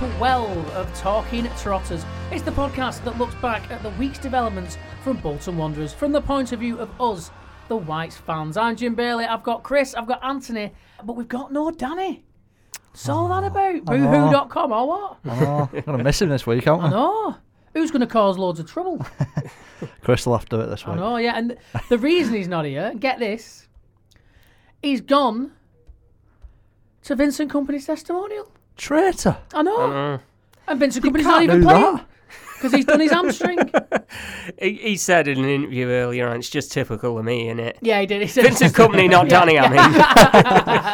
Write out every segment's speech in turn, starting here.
welcome to episode 12 of Talking Trotters. It's the podcast that looks back at the week's developments from Bolton Wanderers from the point of view of us, the Whites fans. I'm Jim Bailey, I've got Chris, I've got Anthony, but we've got no Danny. What's all that about? Boohoo.com or what? Oh, I'm gonna miss him this week, aren't I I? know. Who's going to cause loads of trouble? Chris will have to do it this I week. know, yeah. And the reason he's not here, get this, he's gone to Vincent Kompany's testimonial. Traitor. I know. Uh, And Vincent You Kompany's not can't even do playing that. because he's done his hamstring. he, he said in an interview earlier, and it's just typical of me, innit? yeah, he did. He said, Vincent Kompany, not Danny, I mean.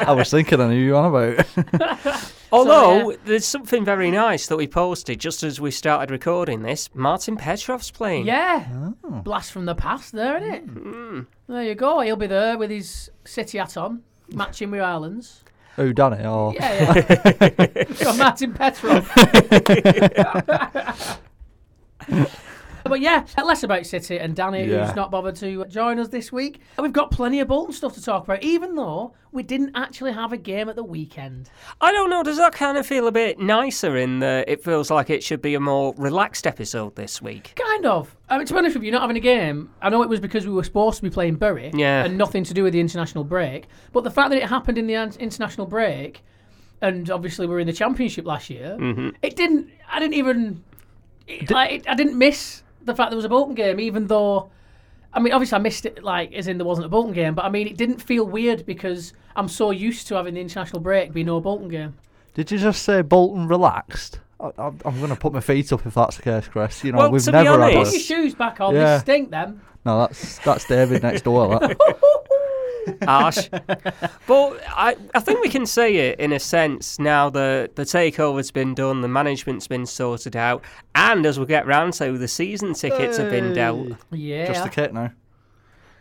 I was thinking I knew you on about. Although, yeah. there's something very nice that we posted just as we started recording this. Martin Petrov's playing. Yeah. Oh. Blast from the past there, isn't it? Mm. There you go. He'll be there with his city hat on, matching with Ireland's. Who done it? Oh, Yeah, yeah. Got Martin Petrov. but yeah, less about City and Danny, Yeah. who's not bothered to join us this week. And we've got plenty of Bolton stuff to talk about, even though we didn't actually have a game at the weekend. I don't know, does that kind of feel a bit nicer in that it feels like it should be a more relaxed episode this week? Kind of. I mean, to be honest with you, not having a game, I know it was because we were supposed to be playing Bury Yeah. and nothing to do with the international break. But the fact that it happened in the international break, and obviously we we're in the championship last year, Mhm. it didn't. I didn't even. It, like, I didn't miss the fact there was a Bolton game, even though. I mean, obviously, I missed it, like, as in there wasn't a Bolton game, but I mean, it didn't feel weird because I'm so used to having the international break be no Bolton game. did you just say Bolton relaxed? I, I, I'm going to put my feet up if that's the case, Chris. You know, Well, we've to be never had Put honest- a... your shoes back on, Yeah. they stink them. No, that's that's David next door. That. harsh. but I, I think we can say it in a sense now that the takeover's been done, the management's been sorted out, and as we get round to, the season tickets have been dealt. Yeah. Just the kit now.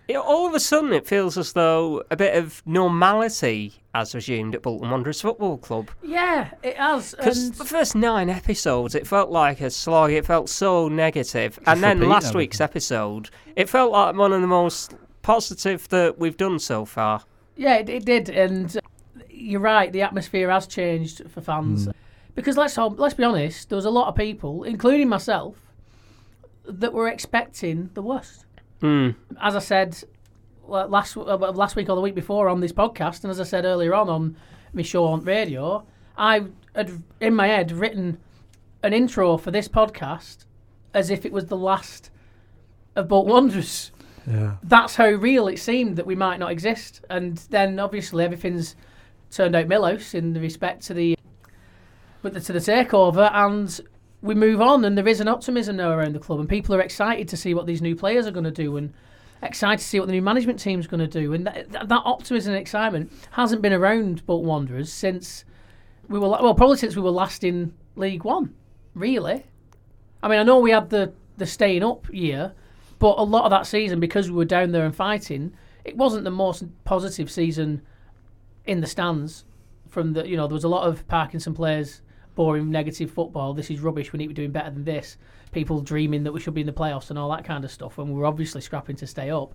You know, all of a sudden, it feels as though a bit of normality has resumed at Bolton Wanderers Football Club. Yeah, it has. Because And the first nine episodes, it felt like a slog. It felt so negative. And then repeating last week's episode, it felt like one of the most positive that we've done so far. yeah, it, it did. And you're right, the atmosphere has changed for fans. Because let's ho- let's be honest, there was a lot of people, including myself, that were expecting the worst. Mm. As I said last uh, last week or the week before on this podcast, and as I said earlier on on my show on radio, I had in my head written an intro for this podcast as if it was the last of Bolt Wanderers. Yeah. that's how real it seemed that we might not exist. And then obviously everything's turned out Millos in respect to the with the, to the takeover, and we move on. And there is an optimism now around the club, and people are excited to see what these new players are going to do, and excited to see what the new management team's going to do. And that, that, optimism and excitement hasn't been around Bolton Wanderers since we were well, probably since we were last in League One. Really, I mean, I know we had the the staying up year, but a lot of that season, because we were down there and fighting, it wasn't the most positive season in the stands. From the, you know, there was a lot of Parkinson players, boring, negative football. This is rubbish. We need to be doing better than this. People dreaming that we should be in the playoffs and all that kind of stuff. When we were obviously scrapping to stay up.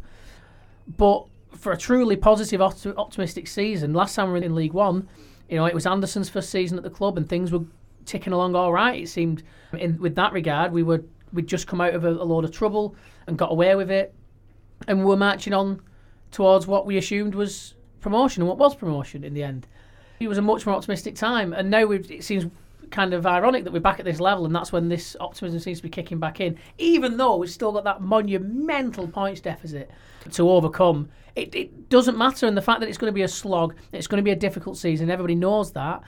But for a truly positive, optimistic season, last time we were in League One, you know, it was Anderson's first season at the club, and things were ticking along all right. It seemed, in with that regard, we were we'd just come out of a, a load of trouble and got away with it, and we were marching on towards what we assumed was promotion and what was promotion in the end. It was a much more optimistic time, and now it seems kind of ironic that we're back at this level, and that's when this optimism seems to be kicking back in. Even though we've still got that monumental points deficit to overcome, it, it doesn't matter. And the fact that it's going to be a slog, it's going to be a difficult season, everybody knows that.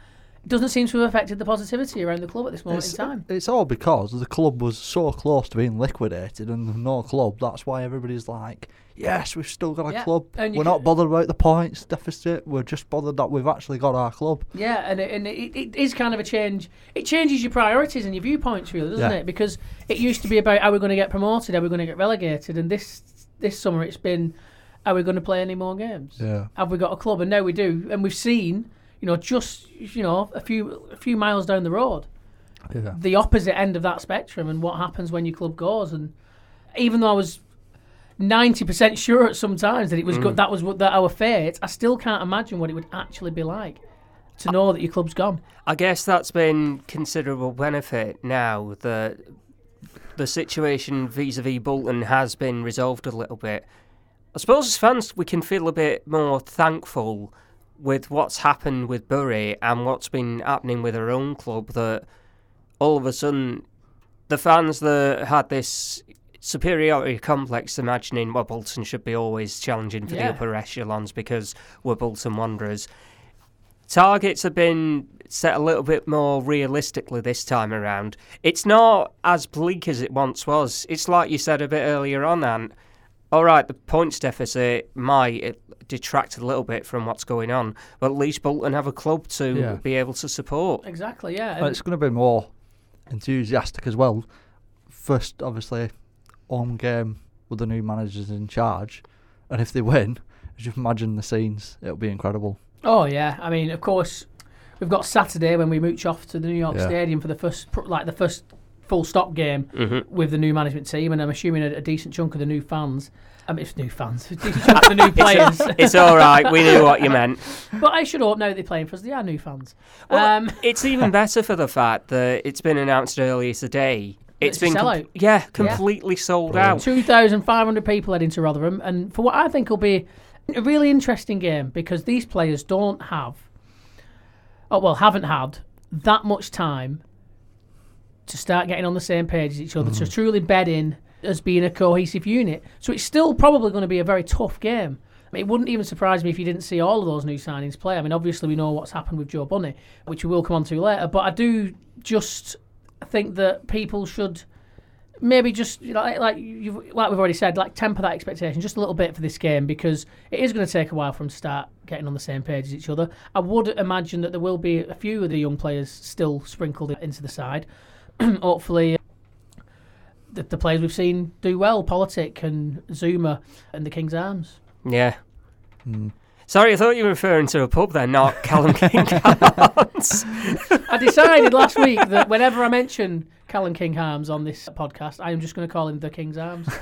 Doesn't seem to have affected the positivity around the club at this moment It's, in time. it's all because the club was so close to being liquidated and no club. That's why everybody's like, yes, we've still got a Yeah, club. and We're not bothered about the points deficit. We're just bothered that we've actually got our club. Yeah, and it, and it, it is kind of a change. It changes your priorities and your viewpoints, really, doesn't Yeah. it? Because it used to be about how we're going to get promoted, how we're going to get relegated, and this this summer it's been, are we going to play any more games? Yeah. Have we got a club? And now we do, and we've seen, you know, just you know, a few a few miles down the road, Yeah. the opposite end of that spectrum, and what happens when your club goes. And even though I was ninety percent sure at some times that it was good, mm. that was what that our fate, I still can't imagine what it would actually be like. to know that your club's gone. I guess that's been considerable benefit now that the situation vis-a-vis Bolton has been resolved a little bit. I suppose as fans we can feel a bit more thankful with what's happened with Bury and what's been happening with our own club that all of a sudden the fans that had this superiority complex imagining well Bolton should be always challenging for Yeah. the upper echelons because we're Bolton Wanderers. Targets have been set a little bit more realistically this time around. It's not as bleak as it once was. It's like you said a bit earlier on, and all right, the points deficit might uh, detract a little bit from what's going on, but at least Bolton have a club to Yeah. be able to support. Exactly, yeah. Well, it's going to be more enthusiastic as well. First, obviously, home game with the new managers in charge, and if they win, just imagine the scenes. It'll be incredible. Oh yeah, I mean, of course, we've got Saturday when we mooch off to the New York Yeah. Stadium for the first, like the first full stop game Mm-hmm. with the new management team, and I'm assuming a, a decent chunk of the new fans. I mean, it's new fans, a decent chunk of the new players. It's all right. We knew what you meant. but I should hope now that they're playing for us, they are new fans. Well, um, It's even better for the fact that it's been announced earlier today. It's It's a been com- sellout. yeah, completely sold Brilliant. out. 2,500 people heading to Rotherham, and for what I think will be a really interesting game because these players don't have, oh well, haven't had that much time to start getting on the same page as each other to mm. truly bed in as being a cohesive unit. So it's still probably going to be a very tough game. I mean, it wouldn't even surprise me if you didn't see all of those new signings play. I mean, obviously we know what's happened with Joe Bunney, which we will come on to later. But I do just think that people should maybe just you know, like like, you've, like we've already said, like temper that expectation just a little bit for this game because it is going to take a while for them to start getting on the same page as each other. I would imagine that there will be a few of the young players still sprinkled into the side. Hopefully, the, the players we've seen do well, Politic and Zouma and the King's Arms. Yeah. Mm. Sorry, I thought you were referring to a pub then, not Callum King Arms. I decided last week that whenever I mention Callum King-Harmes on this podcast, I am just going to call him the King's Arms.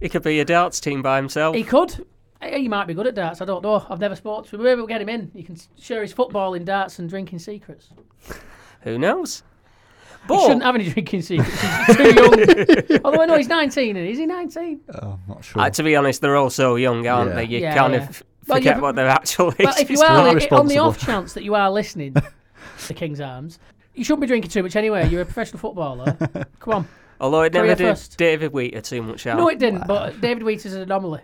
He could be a darts team by himself. He could. He might be good at darts. I don't know. I've never spoken to him. Maybe we'll get him in. You can share his football in darts and drinking secrets. Who knows? He But shouldn't have any drinking secrets. He's too young. Although I know he's 19. And is he 19? Oh, I'm not sure. uh, to be honest, they're all so young, aren't Yeah. they? You Yeah, kind yeah. of Well, forget yeah, what their actual age Well, if you are, Not li- on the off chance that you are listening to King's Arms, you shouldn't be drinking too much anyway. You're a professional footballer. Come on. Although it never did first. David Wheater too much out. No, it didn't. But David Wheat is an anomaly.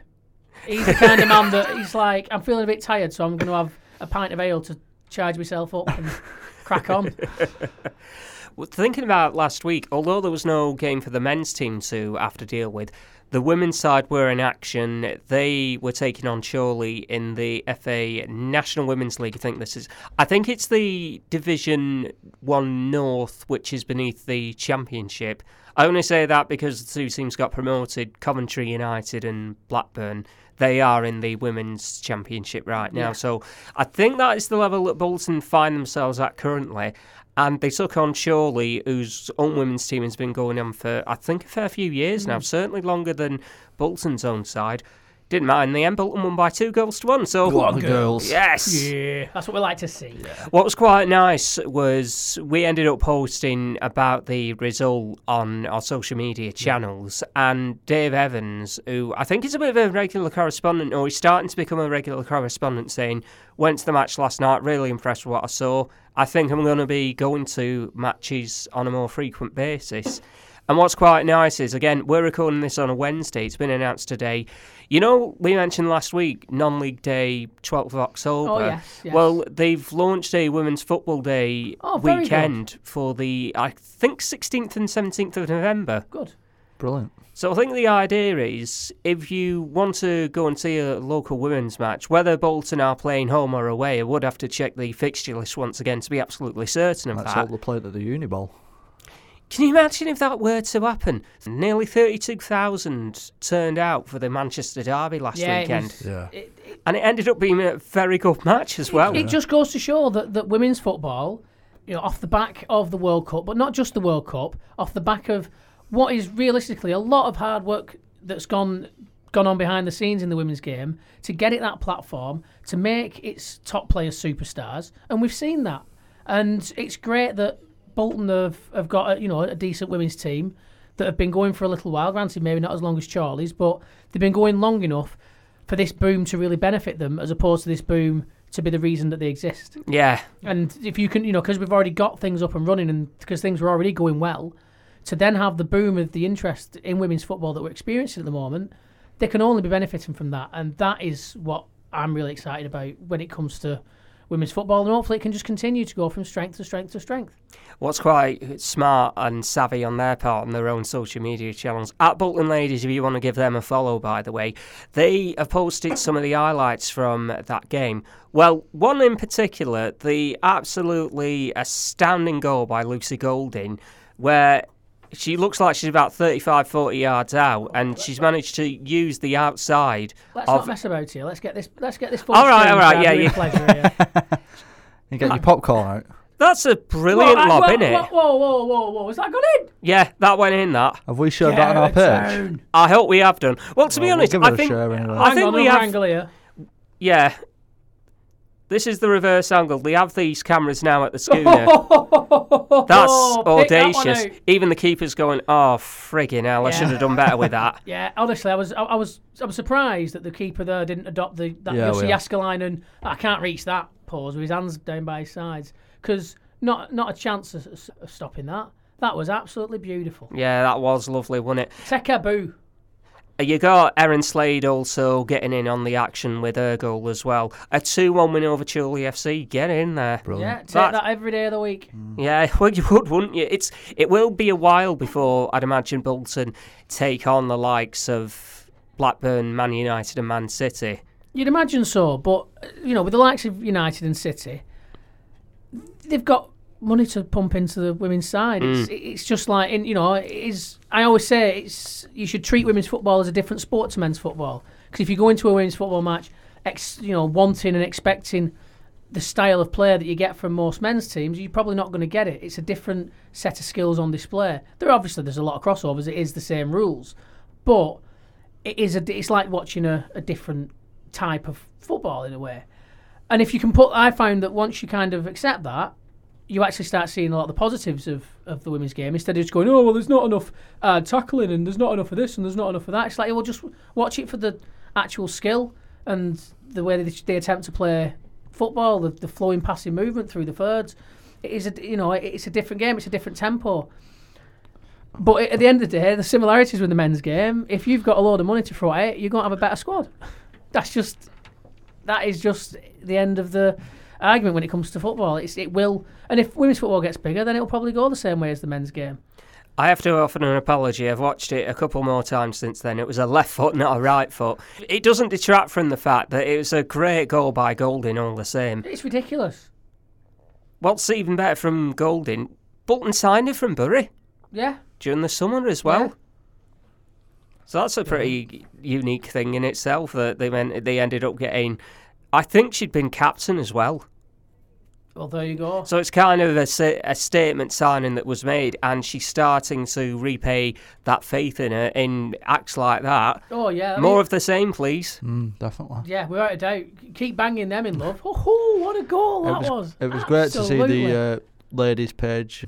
He's the kind of man that he's like, I'm feeling a bit tired, so I'm going to have a pint of ale to charge myself up and crack on. Well, Thinking about last week, although there was no game for the men's team to have to deal with, the women's side were in action. They were taking on Chorley in the FA National Women's League. I think this is. I think it's the Division One North, which is beneath the Championship. I only say that because the two teams got promoted: Coventry United and Blackburn. They are in the women's championship right now. Yeah. So I think that is the level that Bolton find themselves at currently. And they took on Chorley, whose own women's team has been going on for, I think, a fair few years now, mm. certainly longer than Bolton's own side. Didn't matter in the end, Bolton won by two goals to one. So, Go on, girls. yes. Yeah, that's what we like to see. What was quite nice was we ended up posting about the result on our social media channels, and Dave Evans, who I think is a bit of a regular correspondent, or he's starting to become a regular correspondent, saying, Went to the match last night, really impressed with what I saw. I think I'm going to be going to matches on a more frequent basis. And what's quite nice is, again, we're recording this on a Wednesday. It's been announced today. You know, we mentioned last week, non league day, 12th of October. Oh, yes, yes. Well, they've launched a Women's Football Day Oh, very good. weekend for the, I think, 16th and 17th of November. Good. Brilliant. So I think the idea is if you want to go and see a local women's match, whether Bolton are playing home or away, I would have to check the fixture list once again to be absolutely certain of Let's that. hope they played at the Uniball. Can you imagine if that were to happen? Nearly 32,000 turned out for the Manchester Derby last Yeah, it weekend. was- Yeah. It, it, And it ended up being a very good match as well. it just goes to show that, that women's football, you know, off the back of the World Cup, but not just the World Cup, off the back of what is realistically a lot of hard work that's gone gone on behind the scenes in the women's game to get it that platform to make its top players superstars, and we've seen that. And it's great that Bolton have, have got a, you know a decent women's team that have been going for a little while. Granted, maybe not as long as Chorley's, but they've been going long enough for this boom to really benefit them, as opposed to this boom to be the reason that they exist. Yeah, And if you can, you know, because we've already got things up and running, and because things were already going well, to then have the boom of the interest in women's football that we're experiencing at the moment, they can only be benefiting from that, and that is what I'm really excited about when it comes to women's football, and hopefully it can just continue to go from strength to strength to strength. What's quite smart and savvy on their part on their own social media channels. At Bolton Ladies, if you want to give them a follow, by the way, they have posted some of the highlights from that game. Well, one in particular, the absolutely astounding goal by Lucy Golding, where she looks like she's about 35, 40 yards out, and she's managed to use the outside Let's of not mess about here. Let's get this. Let's get this. All right, all right, yeah, yeah. yeah. Pleasure. You get your popcorn out. That's a brilliant Whoa, lob, whoa, innit? Whoa, whoa, whoa, whoa, whoa! Is that gone in? Yeah, that went in. That Have we showed that on our Get page? down. I hope we have done. Well, to be Well, we'll honest, give it I a think share anyway. I Hang think on, we have. here. Yeah. This is the reverse angle. They have these cameras now at the Skuna. That's oh, Pick that one audacious. out. Even the keeper's going, "Oh, frigging hell! I Yeah. should have done better with that." Yeah, honestly, I was I, I was I was surprised that the keeper there didn't adopt the that Yeah, Jussi we are. Jääskeläinen. I can't reach that pause with his hands down by his sides because not not a chance of, of stopping that. That was absolutely beautiful. yeah, that was lovely, wasn't it? Tekka boo. You got Aaron Slade also getting in on the action with her goal as well. A 2 1 win over Chorley FC. Get in there. Yeah, Brilliant. take That- that every day of the week. Yeah, well, you would, wouldn't you? It's it will be a while before I'd imagine Bolton take on the likes of Blackburn, Man United, and Man City. You'd imagine so, but uh, you know, with the likes of United and City, they've got money to pump into the women's side. It's mm. it's just like in you know, is I always say it's you should treat women's football as a different sport to men's football because if you go into a women's football match, ex, you know, wanting and expecting the style of player that you get from most men's teams, you're probably not going to get it. It's a different set of skills on display. There obviously there's a lot of crossovers. It is the same rules, but it is a it's like watching a, a different type of football in a way. And if you can put, I found that once you kind of accept that, you actually start seeing a lot of the positives of, of the women's game instead of just going, oh well, there's not enough uh, tackling and there's not enough of this and there's not enough of that. It's like, well, just watch it for the actual skill and the way they, they attempt to play football, the, the flowing passing movement through the thirds. It is a you know it's a different game. It's a different tempo. But at the end of the day, the similarities with the men's game. If you've got a load of money to throw at it, you're going to have a better squad. That's just that is just the end of the argument when it comes to football. It's it will, and if women's football gets bigger, then it'll probably go the same way as the men's game. I have to offer an apology. I've watched it a couple more times since then. It was a left foot, not a right foot. It doesn't detract from the fact that it was a great goal by Golding all the same. It's ridiculous. What's even better from Golding, Bolton signed her from Bury Yeah, during the summer as well. Yeah. So that's a pretty unique thing in itself that they meant they ended up getting. I think she'd been captain as well. Well there you go. So it's kind of a, a statement signing that was made, and she's starting to repay that faith in her in acts like that. Oh yeah, I More mean, of the same, please. Mm, definitely. yeah, without a doubt. Keep banging them in love. Oh, what a goal that it was, was! It was great to see the uh, ladies' page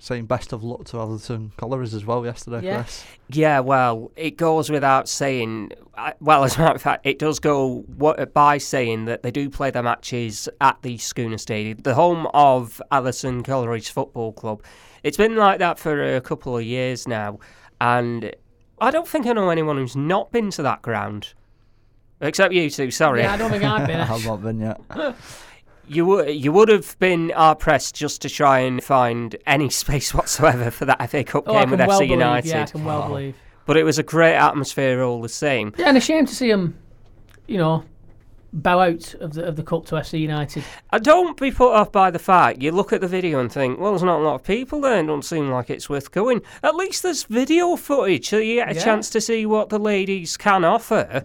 saying best of luck to Atherton Collieries as well yesterday, Yeah. Chris. Yeah, well, it goes without saying. Well, as a matter of fact, it does go by saying that they do play their matches at the Skuna Stadium, the home of Atherton Collieries Football Club. It's been like that for a couple of years now, and I don't think I know anyone who's not been to that ground. Except you two, sorry. Yeah, I don't think I've been. I have not been yet. You would you would have been hard pressed just to try and find any space whatsoever for that FA Cup Oh, game with well FC believe. United. Yeah, I can well Oh. believe. But it was a great atmosphere all the same. Yeah, and a shame to see them, you know, bow out of the of the cup to FC United. I don't be put off by the fact you look at the video and think, well, there's not a lot of people there, and don't seem like it's worth going. At least there's video footage, so you get a Yeah. chance to see what the ladies can offer. Yeah,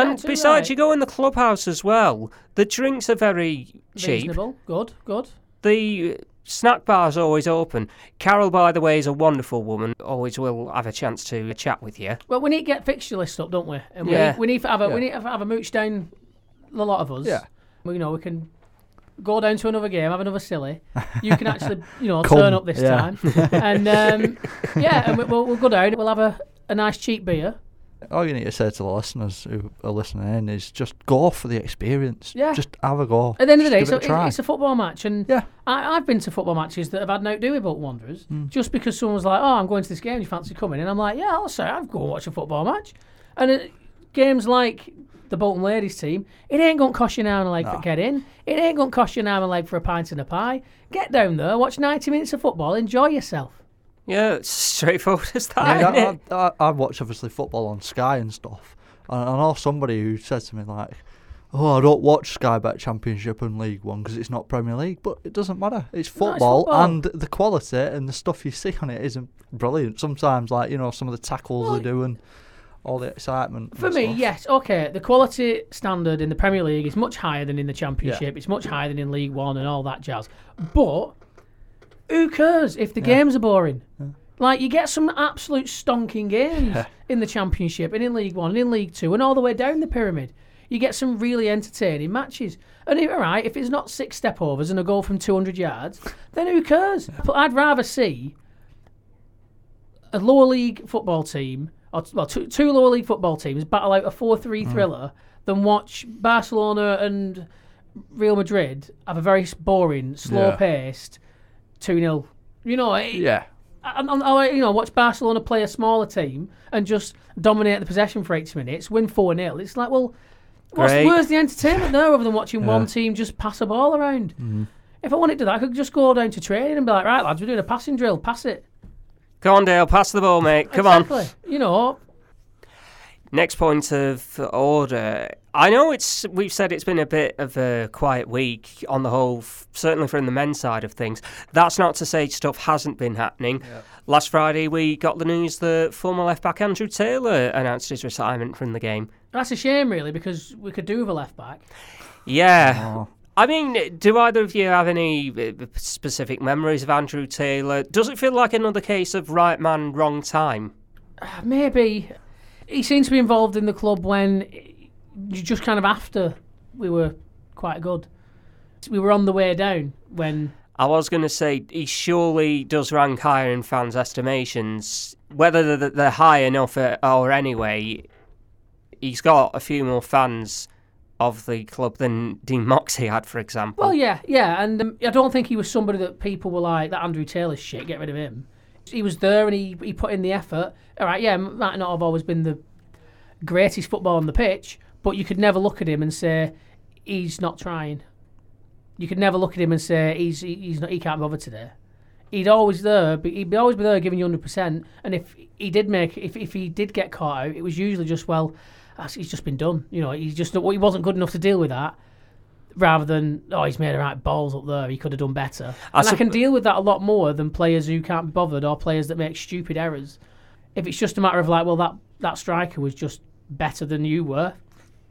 And too besides, right. you go in the clubhouse as well. The drinks are very cheap. Reasonable, good, good. The Snack bar's always open. Carol, by the way, is a wonderful woman. Always will have a chance to chat with you. Well, we need to get fixture list up, don't we? And we, Yeah. need, we need to have a Yeah. we need to have a mooch down. A lot of us. Yeah. We, you know, we can go down to another game, have another silly. You can actually, you know, Come, turn up this yeah. time, and um, yeah, and we- we'll, we'll go down. We'll have a, a nice cheap beer. All you need to say to the listeners who are listening in is just go for the experience. Yeah. Just have a go. At the end of the day, so it a it's a football match, and Yeah. I, I've been to football matches that have had no do with Bolton Wanderers, Hmm. just because someone's like, "Oh, I'm going to this game. You fancy coming?" And I'm like, "Yeah, I'll say I'll go watch a football match." And it, games like the Bolton ladies team, it ain't going to cost you an hour and a leg No. for get in. It ain't going to cost you an hour and a leg for a pint and a pie. Get down there, watch 90 minutes of football, enjoy yourself. Yeah, it's straightforward as that. I, mean, it? I, I, I watch obviously football on Sky and stuff, and I know somebody who said to me like, "Oh, I don't watch Sky Bet Championship and League One because it's not Premier League." But it doesn't matter. It's football, football. and the quality and the stuff you see on it isn't brilliant. Sometimes, like you know, some of the tackles Well, they do and all the excitement. For me, stuff. yes, okay. The quality standard in the Premier League is much higher than in the Championship. It's much higher than in League One and all that jazz. But who cares if the games are boring? Like you get some absolute stonking games in the Championship and in League One and in League Two and all the way down the pyramid. You get some really entertaining matches. And if, all right, if it's not six step overs and a goal from 200 yards, then who cares? But I'd rather see a lower league football team, or t- well, two, two lower league football teams battle out a 4 3 Mm. thriller than watch Barcelona and Real Madrid have a very boring, slow paced 2 0. You know, it, yeah, I, I, you know, watch Barcelona play a smaller team and just dominate the possession for 80 minutes, win 4 0. It's like, well, where's the entertainment there other than watching one team just pass a ball around? Mm-hmm. If I wanted to do that, I could just go down to training and be like, right, lads, we're doing a passing drill, pass it. Come on, Dale, pass the ball, mate. Come on. You know, Next point of order. I know it's we've said it's been a bit of a quiet week on the whole, f- certainly from the men's side of things. That's not to say stuff hasn't been happening. Last Friday we got the news that former left back Andrew Taylor announced his retirement from the game. that's a shame, really, because we could do with a left back. Yeah. Oh. I mean, do either of you have any uh, specific memories of Andrew Taylor? Does it feel like another case of right man, wrong time? Maybe he seemed to be involved in the club when you just kind of after we were quite good. We were on the way down when I was going to say he surely does rank higher in fans' estimations. Whether they're, they're high enough uh, or anyway, he's got a few more fans of the club than Dean Moxey had, for example. Well, yeah, yeah, and um, I don't think he was somebody that people were like that. Andrew Taylor's shit, get rid of him. He was there and he, he put in the effort. All right, yeah, might not have always been the greatest football on the pitch, but you could never look at him and say he's not trying. You could never look at him and say he's he- he's not he can't bother today. He'd always there, but he'd always be there giving you hundred percent. And if he did make, if if he did get caught out, it was usually just well, he's just been done. You know, he's just he wasn't good enough to deal with that rather than oh he's made the right balls up there he could have done better. I and I can deal with that a lot more than players who can't be bothered or players that make stupid errors. If it's just a matter of like well that that striker was just better than you were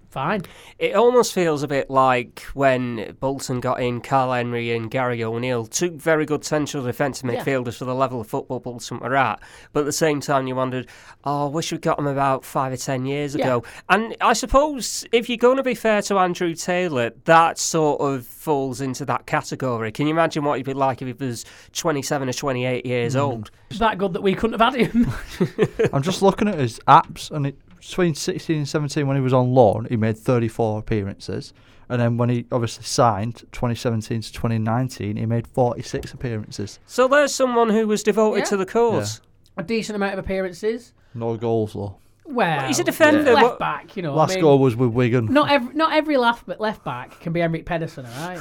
fine It almost feels a bit like when Bolton got in Karl Henry and Gary O'Neill, two very good central defensive Yeah. midfielders for the level of football Bolton were at. But at the same time, you wondered, oh, I wish we'd got them about five or ten years Yeah. ago. And I suppose if you're going to be fair to Andrew Taylor, that sort of falls into that category. Can you imagine what he'd be like if he was 27 or 28 years Mm. old? It's that good that we couldn't have had him I'm just looking at his apps, and it, between 16 and 17, when he was on loan, he made 34 appearances. And then when he obviously signed 2017 to 2019, he made 46 appearances. So there's someone who was devoted Yeah. to the cause. a decent amount of appearances No goals though. well he's a defender, left back you know Last I mean, goal was with Wigan. not every not every left left back can be Emric Pedersen all right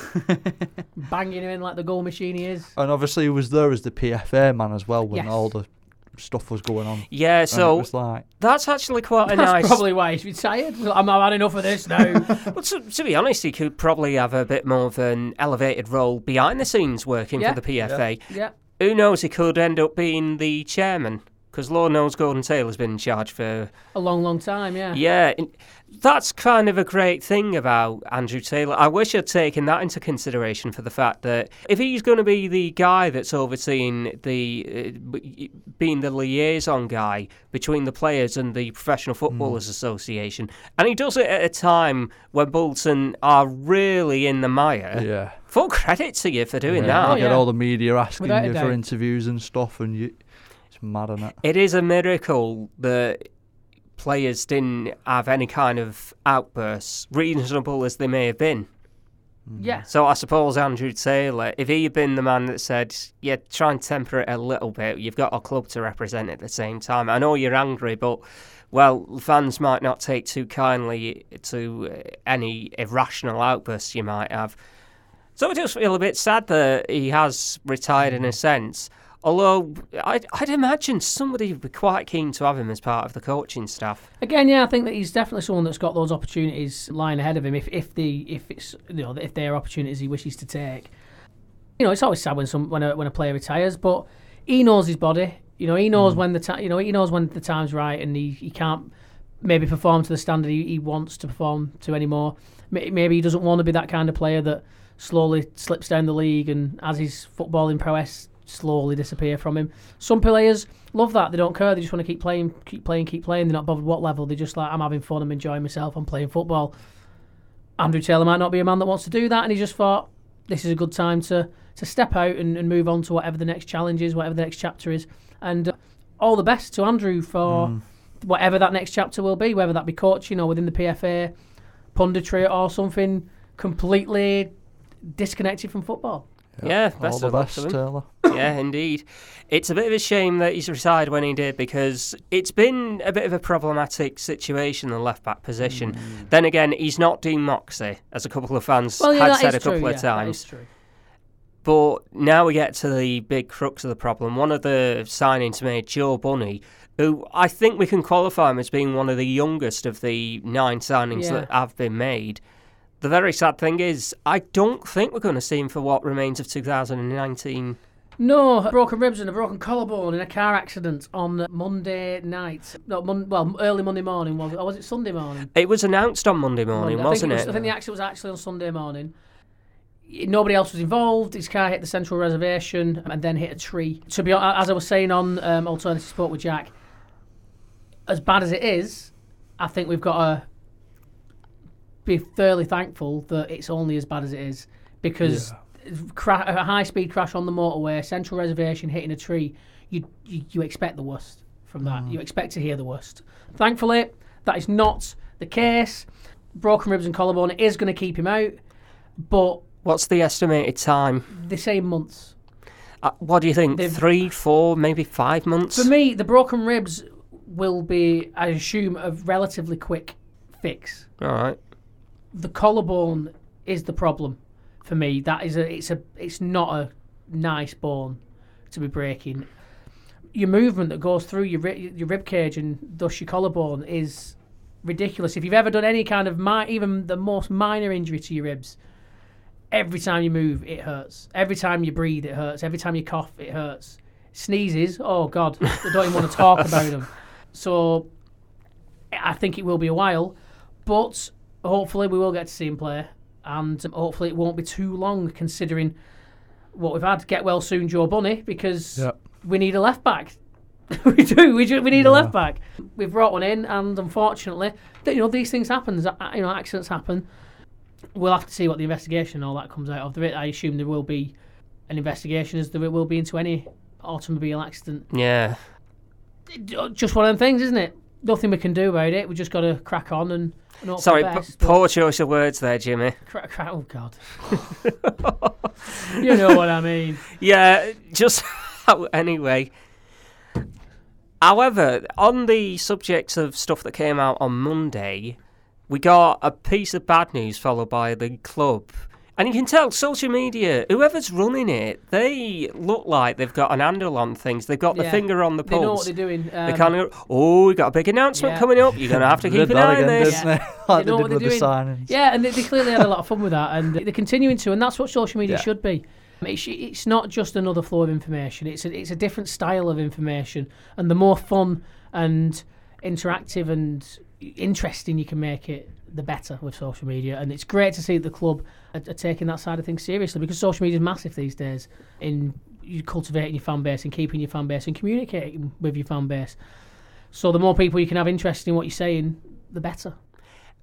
banging him in like the goal machine he is And obviously he was there as the PFA man as well when Yes. all the stuff was going on. Yeah, so it was like, that's actually quite a that's nice. probably why he's retired I'm, I've had enough of this now Well, to, to be honest, he could probably have a bit more of an elevated role behind the scenes working Yeah. for the PFA. yeah Who knows? He could end up being the chairman. Because Lord knows Gordon Taylor's been in charge for A long, long time, yeah. yeah. That's kind of a great thing about Andrew Taylor. I wish I'd taken that into consideration for the fact that if he's going to be the guy that's overseeing the uh, being the liaison guy between the players and the Professional Footballers Association, and he does it at a time when Bolton are really in the mire. Yeah. Full credit to you for doing yeah. that. Oh, You get yeah. all the media asking Without you for interviews and stuff, and you, it's mad, is it? It is a miracle that players didn't have any kind of outbursts, reasonable as they may have been. Yeah. So I suppose Andrew Taylor, if he had been the man that said, "Yeah, try and temper it a little bit. You've got a club to represent at the same time. I know you're angry, but well, fans might not take too kindly to uh, any irrational outbursts you might have." So I just feel a bit sad that he has retired in a sense. Although I'd, I'd imagine somebody would be quite keen to have him as part of the coaching staff. Again, yeah, I think that he's definitely someone that's got those opportunities lying ahead of him. If if the if it's you know if they are opportunities he wishes to take, you know, it's always sad when some when a when a player retires, but he knows his body. You know, he knows mm. when the you know he knows when the time's right, and he, he can't maybe perform to the standard he, he wants to perform to anymore. Maybe he doesn't want to be that kind of player that slowly slips down the league and as his footballing prowess slowly disappear from him. Some players love that. They don't care. They just want to keep playing, keep playing, keep playing. They're not bothered what level. They're just like, I'm having fun. I'm enjoying myself. I'm playing football. Andrew Taylor might not be a man that wants to do that, and he just thought this is a good time to to step out and, and move on to whatever the next challenge is, whatever the next chapter is. And uh, all the best to Andrew for whatever that next chapter will be, whether that be coaching or within the PFA, punditry or something completely disconnected from football. Yeah, All best the of luck best, to. Taylor. yeah, indeed. It's a bit of a shame that he's retired when he did because it's been a bit of a problematic situation, in the left back position. Mm. Then again, he's not Dean Moxey, as a couple of fans Well, yeah, had said a couple true. of yeah, times. is true. But now we get to the big crux of the problem. One of the signings made, Joe Bunney, who I think we can qualify him as being one of the youngest of the nine signings Yeah. that have been made. The very sad thing is, I don't think we're going to see him for what remains of 2019. No, broken ribs and a broken collarbone in a car accident on Monday night. No, mon- well, early Monday morning was it? Or was it Sunday morning? It was announced on Monday morning, Monday. Wasn't it? Was, it? I think the accident was actually on Sunday morning. Nobody else was involved. His car hit the central reservation and then hit a tree. To be hon- as I was saying on um, Alternative Sport with Jack, as bad as it is, I think we've got to be fairly thankful that it's only as bad as it is because cra- a high speed crash on the motorway, central reservation hitting a tree, you, you you expect the worst from that. You expect to hear the worst. Thankfully, that is not the case. Broken ribs and collarbone is going to keep him out, but What's the estimated time? The same months. Uh, what do you think? They've- Three, four, maybe five months? For me, the broken ribs will be, I assume, a relatively quick fix. All right. The collarbone is the problem for me. That is a it's a it's not a nice bone to be breaking. Your movement that goes through your your rib cage and thus your collarbone is ridiculous. If you've ever done any kind of mi- even the most minor injury to your ribs, every time you move it hurts. Every time you breathe it hurts. Every time you cough it hurts. Sneezes, oh god, I don't even want to talk about them. So I think it will be a while, but hopefully we will get to see him play, and hopefully it won't be too long considering what we've had. Get well soon, Joe Bunney, because Yep. we need a left back. we do. We, ju- we need a left back. We've brought one in, and unfortunately, th- you know these things happen. You know accidents happen. We'll have to see what the investigation and all that comes out of. There, I assume there will be an investigation, as there will be into any automobile accident. Yeah. Just one of them things, isn't it? Nothing we can do about it. We just got to crack on and. and hope Sorry, the p- poor choice of words there, Jimmy. Cra- cra- oh God. you know what I mean. Yeah, just anyway. However, on the subject of stuff that came out on Monday, we got a piece of bad news followed by the club. And you can tell social media, whoever's running it, they look like they've got an handle on things. They've got the Yeah. finger on the pulse. They know what pulse. they're doing. Um, They kind of, oh, we got a big announcement yeah. coming up. You're going to have to keep an eye on this. didn't they? They like they know what they're doing. signings. Yeah, and they, they clearly had a lot of fun with that, and they're continuing to, and that's what social media Yeah. should be. It's, it's not just another flow of information. It's a, it's a different style of information, and the more fun and interactive and interesting you can make it, the better with social media. And it's great to see the club are, are taking that side of things seriously because social media is massive these days in you cultivating your fan base and keeping your fan base and communicating with your fan base. So the more people you can have interested in what you're saying, the better.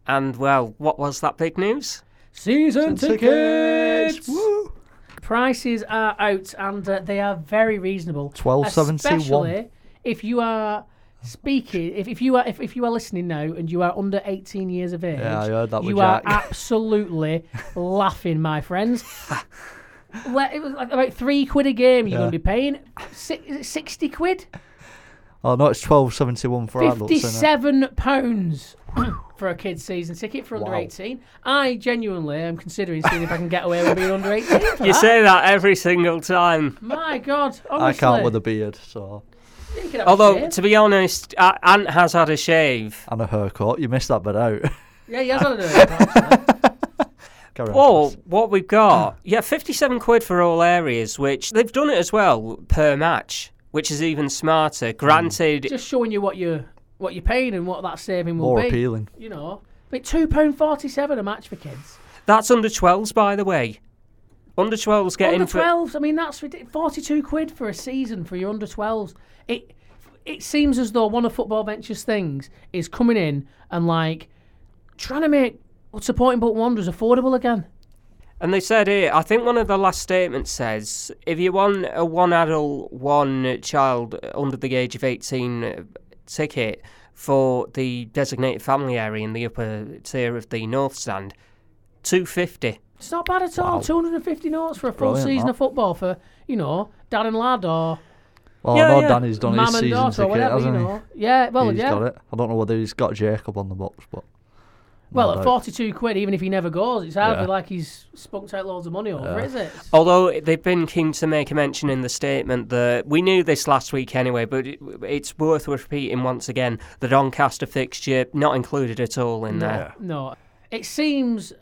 And well, what was that big news? Season tickets. Woo! Prices are out and uh, they are very reasonable. $12.71. Especially if you are speaking, if, if you are if, if you are listening now and you are under 18 years of age, Yeah, I heard that with you are Jack. absolutely laughing, my friends. well, it was like about three quid a game you're Yeah. going to be paying. Si- is it 60 quid? Oh no, it's twelve seventy one for adults. Isn't it? 57 pounds for a kid's season ticket for under Wow. 18. I genuinely am considering seeing if I can get away with being under 18. for You that. say that every single time. My God, honestly. I can't with a beard, so You could have a Although, to be honest, A- Ant has had a shave. and a haircut. You missed that bit out. yeah, he has had a actually. Carry on, Oh, Chris. what we've got. Yeah, 57 quid for all areas, which they've done it as well per match, which is even smarter. Hmm. Granted, Just showing you what you what you're paying and what that saving will be. more be. appealing. You know, but two pound forty seven a match for kids. that's under 12s, by the way. Under 12s get Under in for. twelves, I mean that's ridiculous. Forty two quid for a season for your under twelves. It it seems as though one of Football Ventures things is coming in and like trying to make supporting Bolton Wanderers affordable again. And they said here, I think one of the last statements says if you want a one adult, one child under the age of 18 uh, ticket for the designated family area in the upper tier of the North Stand, 250 It's not bad at all. Wow. Two hundred and fifty notes for a full Brilliant, season that. of football for you know dad and lad or Well, Yeah, I know yeah. Danny's done mum his season ticket, whatever. Hasn't know, yeah. Well. He's yeah. got it. I don't know whether he's got Jacob on the box, but Well, at doubt. 42 quid, even if he never goes, it's hardly Yeah. like he's spunked out loads of money over, Yeah. is it? Although they've been keen to make a mention in the statement that we knew this last week anyway, but it, it's worth repeating once again the Doncaster fixture not included at all in there. No. It seems.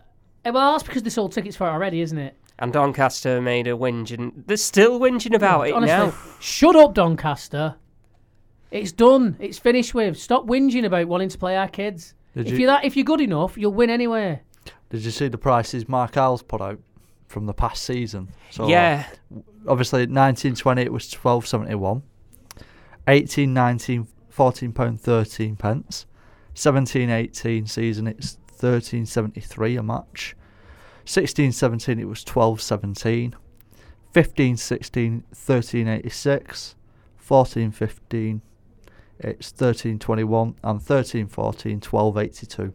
eh, Well, that's because they sold tickets for it already, isn't it? And Doncaster made a whinge, and they're still whinging about it Honestly, now. shut up, Doncaster. It's done. It's finished with. Stop whinging about wanting to play our kids. Did if you- you, are that, if you're good enough, you'll win anyway. did you see the prices Mark Isles put out from the past season? So uh, yeah, obviously 1920 it was 1271 18 19 14 pound 13 pence 17 18 season it's 1373 a match 16 17 it was 12 17 15 16 1386 14 15 it's 13 21 and 13 14 1282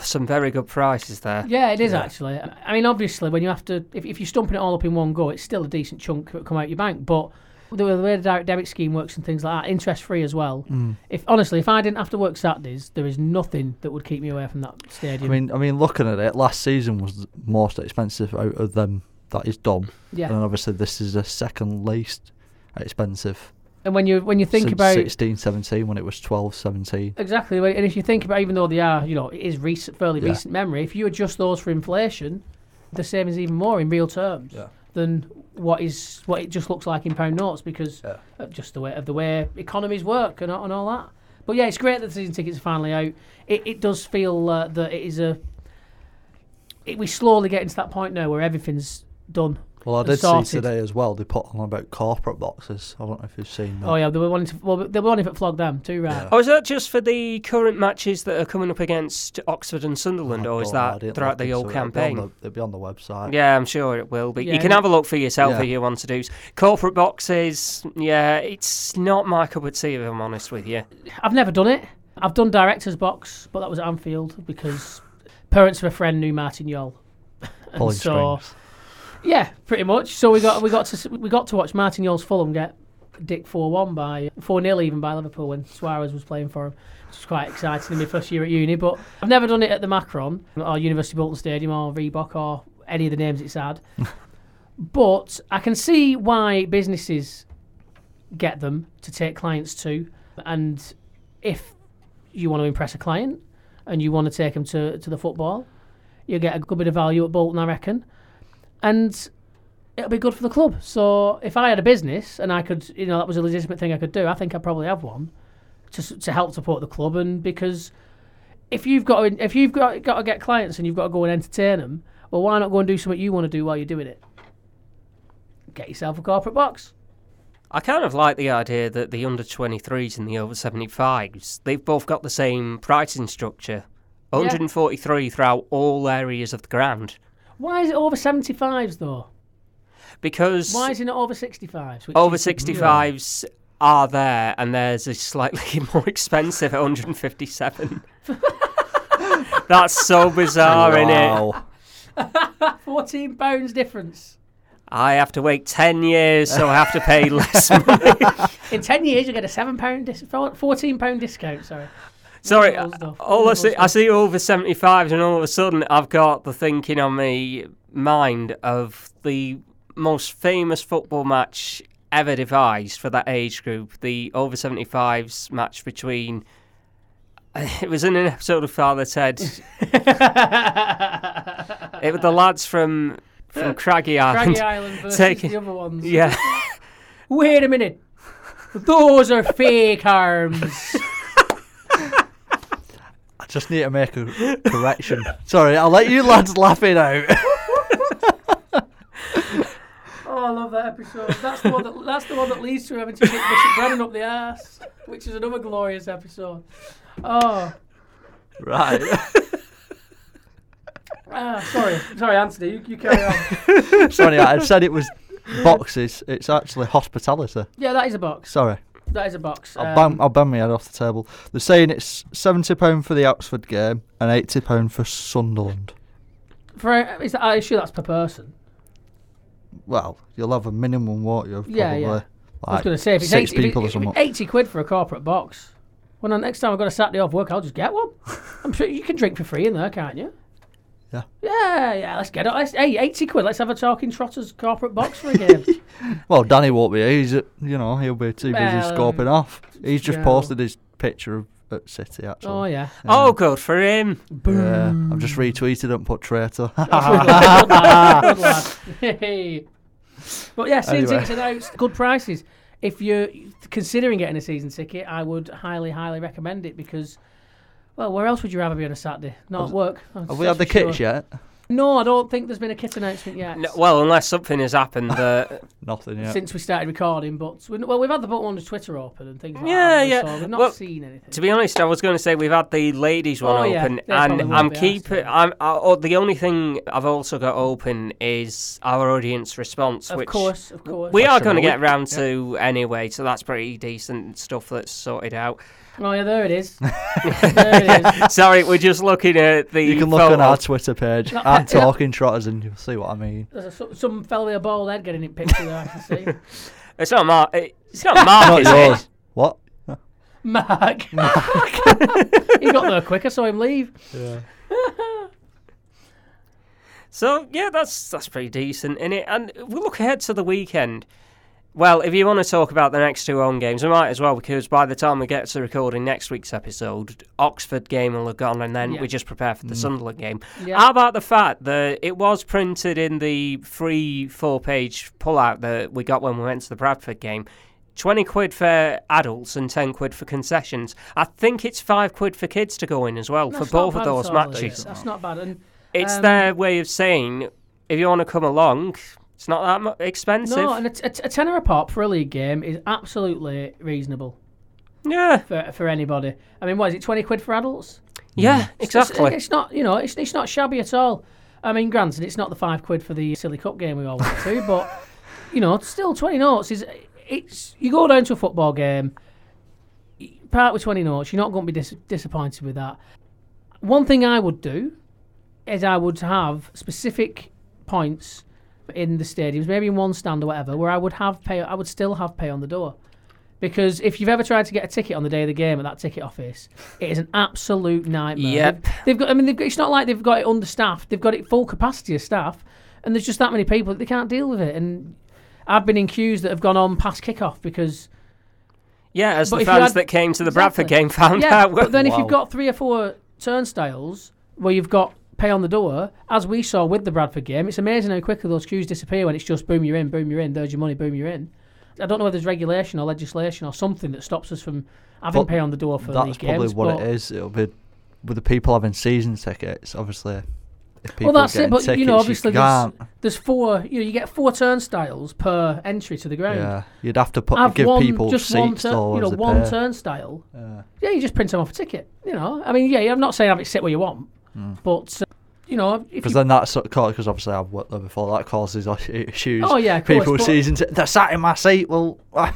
some very good prices there. Yeah, it is Yeah. actually. I mean, obviously, when you have to, if, if you're stumping it all up in one go, it's still a decent chunk that come out your bank. But the, the way the direct debit scheme works and things like that, interest free as well. Hmm. If honestly, if I didn't have to work Saturdays, there is nothing that would keep me away from that stadium. I mean I mean looking at it last season was the most expensive out of them that is done yeah. and obviously this is the second least expensive And when you when you think about 16 17 when it was 12 17 exactly, and if you think about, even though they are, you know, it is recent, fairly Yeah. recent memory. If you adjust those for inflation, the savings even more in real terms Yeah. Than what is what it just looks like in pound notes because Yeah. of just the way of the way economies work and, all- and all that. But yeah, it's great that the season tickets are finally out. It, it does feel uh, that it is a. It, we slowly get into that point now where everything's done. Well I and did see today as well they put on about corporate boxes I don't know if you've seen that Oh yeah, they were wanting to. Well, they were wanting to flog them too, right? Yeah. Oh, is that just for the current matches that are coming up against Oxford and Sunderland, oh, I or is don't know, that throughout look the into whole it. It'll be campaign? the- It'll be on the website Yeah, I'm sure it will. But Yeah, you can and- have a look for yourself Yeah. if you want to do. Corporate boxes, yeah, it's not my cup of tea if I'm honest with you. I've never done it. I've done director's box, but that was at Anfield because parents of a friend knew Martin Jol. And pulling so, strings yeah, pretty much. So we got we got to we got to watch Martin Jol's Fulham get Dick four one by four 0 even by Liverpool when Suarez was playing for him. Which was quite exciting in my first year at uni. But I've never done it at the Macron or University of Bolton Stadium or Reebok or any of the names it's had. but I can see why businesses get them to take clients to, and if you want to impress a client and you want to take them to, to the football, you get a good bit of value at Bolton, I reckon. And it'll be good for the club. So if I had a business and I could, you know, that was a legitimate thing I could do, I think I'd probably have one to to help support the club. And because if you've got to, if you've got got to get clients and you've got to go and entertain them, well, why not go and do something you want to do while you're doing it? Get yourself a corporate box. I kind of like the idea that the under 23s and the over 75s, they've both got the same pricing structure. 143 throughout all areas of the ground. Why is it over 75s though? Because Why is it not over 65s? which over is- 65s are there and theirs is slightly more expensive at 157. That's so bizarre, innit? wow. Fourteen pounds difference. I have to wait 10 years, so I have to pay less money. In ten years, you get a seven pound, dis- four- fourteen pound discount. Sorry. Sorry, all I see, I stuff. see over 75s, and all of a sudden I've got the thinking on me mind of the most famous football match ever devised for that age group, the over 75s match between. It was in an episode of Father Ted. it was the lads from from uh, Craggy Island. Craggy Island versus Take- the other ones. Yeah. Wait a minute. Those are fake arms. Just need to make a correction. Sorry, I'll let you lads laugh it out. Oh, I love that episode. That's the one that that's the one that leads to having to kick Bishop Brennan up the ass, which is another glorious episode. Oh, right. ah, sorry, sorry, Anthony, you, you carry on. Sorry, I said it was boxes. It's actually hospitality. Yeah, that is a box. Sorry. That is a box. I'll, Um, bang, I'll bang my head off the table. They're saying it's £70 for the Oxford game and £80 for Sunderland. for is that, I'm sure that's per person. Well, you'll have a minimum, won't you? Probably. Yeah, yeah. I was going to say if it's six 80, if it- people if it's something. 80 quid for a corporate box. When the next time I've got a Saturday off work, I'll just get one. I'm sure you can drink for free in there, can't you? Yeah. Yeah, yeah. Let's get it. Let's, hey, 80 quid. Let's have a talking trotters corporate box for a game. Well, Danny won't be. He's, uh, you know, he'll be too busy Well, scoping off. He's just yeah. posted his picture of at City, actually. oh yeah. Oh, good for him. Yeah, I've just retweeted it and put traitor. good lad. Good lad. But yeah, season Anyway. tickets announced. Good prices. If you're considering getting a season ticket, I would highly, highly recommend it because, well, where else would you rather be on a Saturday? Not at work. Have we had the kits yet? No, I don't think there's been a kit announcement yet. No, well, unless something has happened that. Nothing yet. Since we started recording, but we, well, we've had the book on the Twitter open and things like Yeah, that. yeah. So we've not Well, seen anything. To be honest, I was going to say we've had the ladies one Oh, open, they probably and I'm keeping. I'm I, oh, the only thing I've also got open is our audience response, of which course, of course. we are going to get week, round to anyway. So that's pretty decent stuff that's sorted out. Oh yeah, there it is. there it is. Sorry, we're just looking at the. You can look photo. on our Twitter page That at pe- yeah. Talking Trotters and you'll see what I mean. There's a, some- some fella with a bald head getting it picture there. I can see. It's not Mark. It's not Mark, Not is yours. it? What? Mark. he got there quick. I saw him leave. Yeah. So yeah, that's that's pretty decent in it. And we look ahead to the weekend. Well, if you want to talk about the next two home games, we might as well because by the time we get to recording next week's episode, Oxford game will have gone, and then Yeah. we just prepare for the Sunderland game. Yeah. How about the fact that it was printed in the free four-page pullout that we got when we went to the Bradford game? 20 quid for adults and 10 quid for concessions. I think it's 5 quid for kids to go in as well That's for both of those at all, matches. That's not bad. And It's Um, their way of saying if you want to come along, it's not that mu- expensive. no, and a, t- a t- a tenner a pop for a league game is absolutely reasonable yeah, for for anybody. I mean, what is it? Twenty quid for adults? yeah, It's exactly. It's, not, you know, it's, it's not shabby at all. I mean, granted, it's not the five quid for the silly cup game we all went to, but you know, still twenty notes is it's. You go down to a football game, y- part with twenty notes. You're not going to be dis- disappointed with that. One thing I would do is I would have specific points in the stadiums, maybe in one stand or whatever, where I would have pay. I would still have pay on the door. Because if you've ever tried to get a ticket on the day of the game at that ticket office, it is an absolute nightmare. Yep. They've, they've got. I mean, they've got, it's not like they've got it understaffed. They've got it full capacity of staff, and there's just that many people that they can't deal with it. And I've been in queues that have gone on past kickoff because yeah, as but the fans had- that came to the Exactly. Bradford game found yeah. out. But then if you've got three or four turnstiles where you've got pay on the door, as we saw with the Bradford game. It's amazing how quickly those queues disappear when it's just boom, you're in, boom, you're in, there's your money, boom, you're in. I don't know whether there's regulation or legislation or something that stops us from having But pay on the door for these games. That's probably what it is. It'll be with the people having season tickets. Obviously, Well, that's it. But tickets, you know, obviously, can't. there's, there's four. You know, you get four turnstiles per entry to the ground. Yeah, you'd have to put Have give one, people just seats one, tur- you know, one turnstile. Yeah. Yeah, you just print them off a ticket. You know, I mean, yeah, I'm not saying have it sit where you want, but uh, you know, Because then that's because because obviously I've worked there before. That causes issues. Oh, yeah, of course, people season t- they're sat in my seat. Well,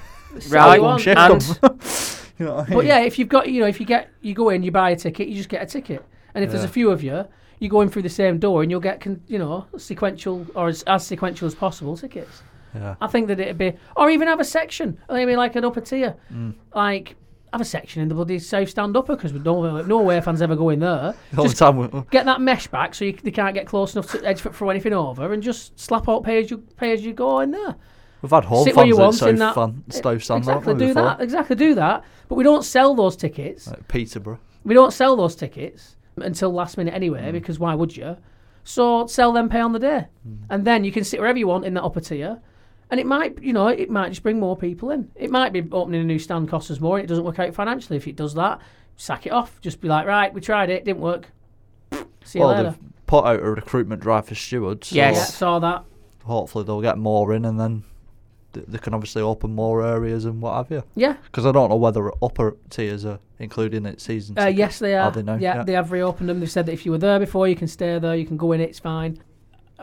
Right, and shift them. you know I but yeah, if you've got, you know, if you get, you go in, you buy a ticket, you just get a ticket, and if there's a few of you, you go in through the same door, and you'll get, con- you know, sequential or as, as sequential as possible tickets. yeah. I think that it'd be, or even have a section, maybe like an upper tier, Mm. like have a section in the bloody safe stand upper because no, no away fans ever go in there. All the time. get that mesh back so you, they can't get close enough to edge foot throw anything over, and just slap out pay as you pay as you go in there. We've had home Sit where you fans want in that- fan, Stoke Stand, exactly do before? that. Exactly do that. But we don't sell those tickets. Like Peterborough. We don't sell those tickets until last minute anyway, Mm. because why would you? So sell them, pay on the day, Mm. and then you can sit wherever you want in that upper tier. And it might, you know, it might just bring more people in. It might be opening a new stand costs us more. And it doesn't work out financially. If it does that, sack it off. Just be like, right, we tried it, didn't work. See you well, later. they've put out a recruitment drive for stewards. so Yes. Yeah, saw that. Hopefully they'll get more in, and then th- they can obviously open more areas and what have you. Yeah, Because I don't know whether upper tiers are including it season. Uh, yes, they are. Are they now? Yeah, Yeah. they have reopened them. They've said that if you were there before, you can stay there. You can go in. It's fine.